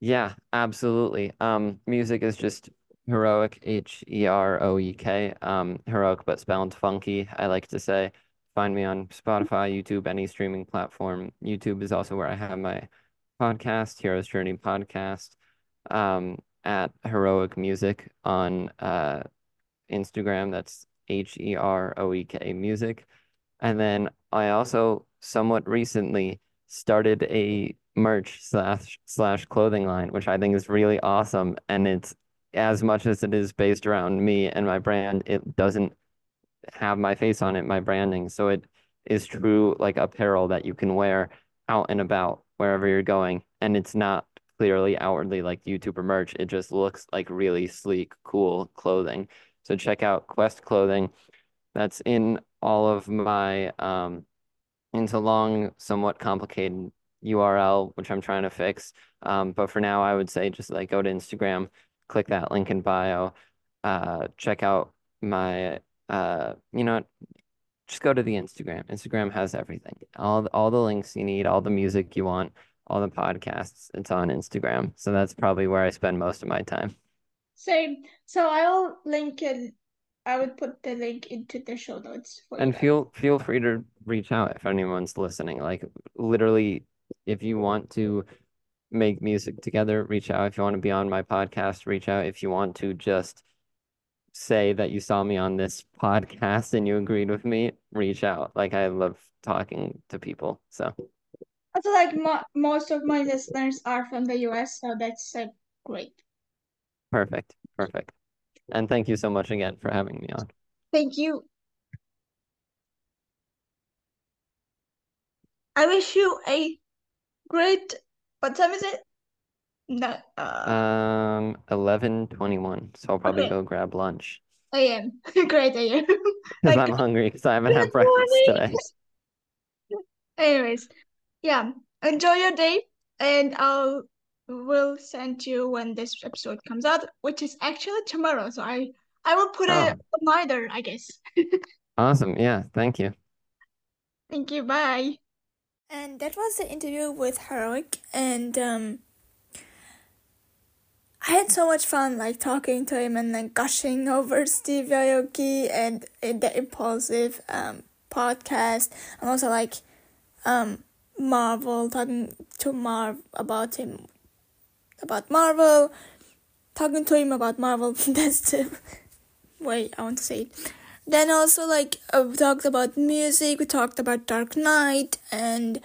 Yeah, absolutely. Um, music is just Heroek, H-E-R-O-E-K. Um, heroic but spelled funky, I like to say. Find me on Spotify, YouTube, any streaming platform. YouTube is also where I have my podcast, Hero's Journey Podcast, um, at Heroek Music on uh Instagram. That's H E R O E K music. And then I also somewhat recently started a merch slash slash clothing line, which I think is really awesome. And it's as much as it is based around me and my brand, it doesn't have my face on it, my branding. So it is true like apparel that you can wear out and about wherever you're going. And it's not clearly outwardly like YouTuber merch. It just looks like really sleek, cool clothing. So check out Quest Clothing. That's in all of my um into long, somewhat complicated URL, which I'm trying to fix. Um, but for now, I would say just like go to Instagram, click that link in bio, uh, check out my, uh, you know, just go to the Instagram. Instagram has everything, all all the links you need, all the music you want, all the podcasts. It's on Instagram, so that's probably where I spend most of my time. Same. So I'll link it. I would put the link into the show notes. and feel feel free to reach out if anyone's listening. Like literally if you want to make music together, reach out. If you want to be on my podcast, reach out. If you want to just say that you saw me on this podcast and you agreed with me, reach out. Like I love talking to people. So I feel like mo- most of my listeners are from the US, so that's uh, great. Perfect. Perfect. And thank you so much again for having me on. Thank you. I wish you a great. What time is it? No. Uh, Um, eleven twenty-one. So I'll probably Okay. go grab lunch I a.m. great I a.m. because Like, I'm hungry because I haven't had breakfast morning. today. Anyways, yeah. Enjoy your day, and I'll will send you when this episode comes out, which is actually tomorrow. So I I will put a Oh, reminder, I guess. awesome. Yeah, thank you. Thank you. Bye. And that was the interview with Heroek, and um, I had so much fun, like talking to him and like gushing over Steve Aoki and, and the Impaulsive um podcast, and also like um Marvel talking to Marv about him about Marvel, talking to him about Marvel. That's the way I want to say it. Then also like uh, we talked about music. We talked about Dark Knight, and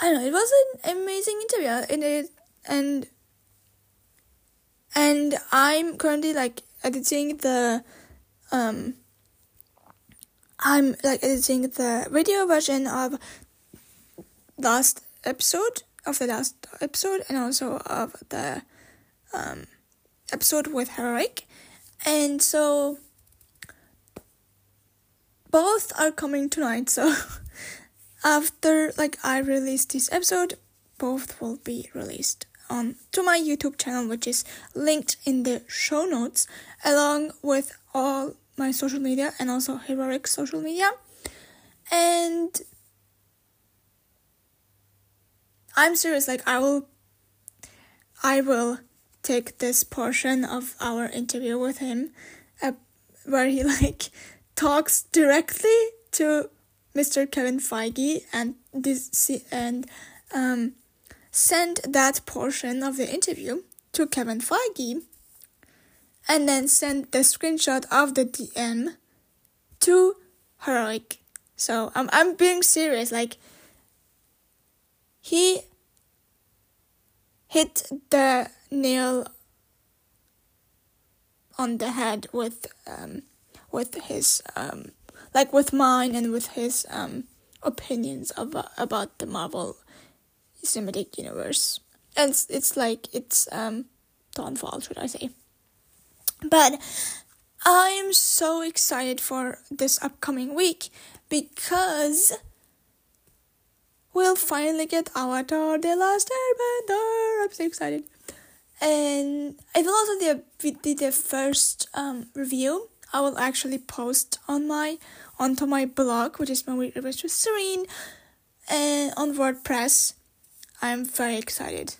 I don't know. It was an amazing interview, and it and and I'm currently like editing the um. I'm like editing the video version of last episode of the last episode and also of the um episode with Heroek, and so both are coming tonight so after like i release this episode both will be released on to my youtube channel which is linked in the show notes along with all my social media and also Heroek social media. And i'm serious like i will i will take this portion of our interview with him uh, where he like talks directly to Mr. Kevin Feige and this and um, send that portion of the interview to Kevin Feige and then send the screenshot of the DM to Heroek. So I'm I'm being serious. Like he hit the nail on the head with um with his um like with mine and with his um opinions about about the Marvel cinematic universe. And it's, it's like it's um downfall, should I say. But I am so excited for this upcoming week because we'll finally get Avatar The Last Airbender. I'm so excited. And will also be, we did the first um, review I will actually post on my onto my blog, which is my weekly with Ceren, and on WordPress. I'm very excited.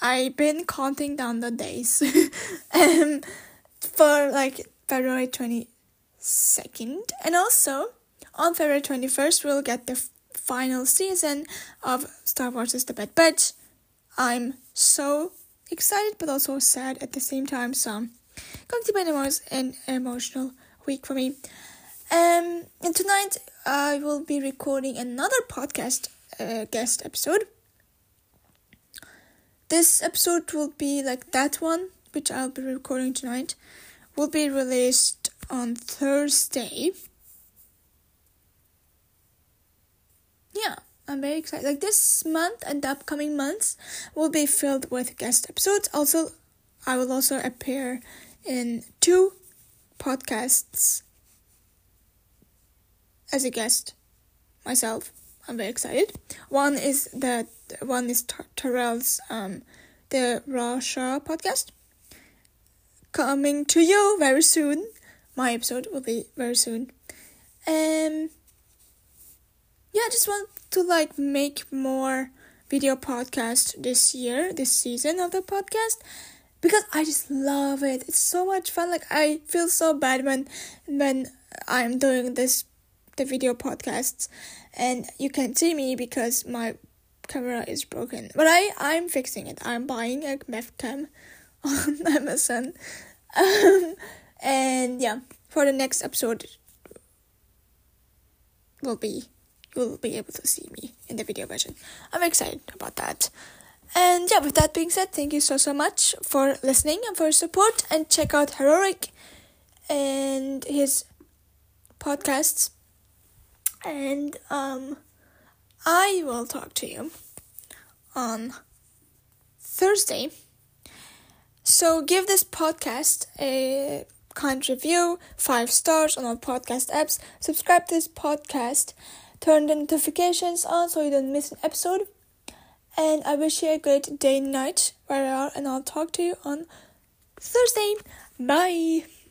I've been counting down the days um, for like February twenty second, and also on February twenty first we'll get the final season of Star Wars: Is the Bad Batch. I'm so excited, but also sad at the same time. So going to be an, emo- an emotional week for me. Um, and tonight I will be recording another podcast uh, guest episode. This episode will be like that one, which I'll be recording tonight, will be released on Thursday. Yeah, I'm very excited. Like this month and the upcoming months will be filled with guest episodes. Also, I will also appear in two podcasts as a guest myself. I'm very excited. One is the one is Terrell's um the Russia podcast coming to you very soon. My episode will be very soon. Um yeah, I just want to like make more video podcast this year, this season of the podcast because I just love it. It's so much fun. Like I feel so bad when when I'm doing this the video podcasts and you can't see me because my camera is broken. But I I'm fixing it. I'm buying a webcam on Amazon. Um, and yeah, for the next episode will be you'll be able to see me in the video version. I'm excited about that. And yeah, with that being said, thank you so so much for listening and for your support and check out Heroek and his podcasts. And um I will talk to you on Thursday. So give this podcast a kind review, five stars on all podcast apps. Subscribe to this podcast. Turn the notifications on so you don't miss an episode. And I wish you a great day and night where you are, and I'll talk to you on Thursday. Bye.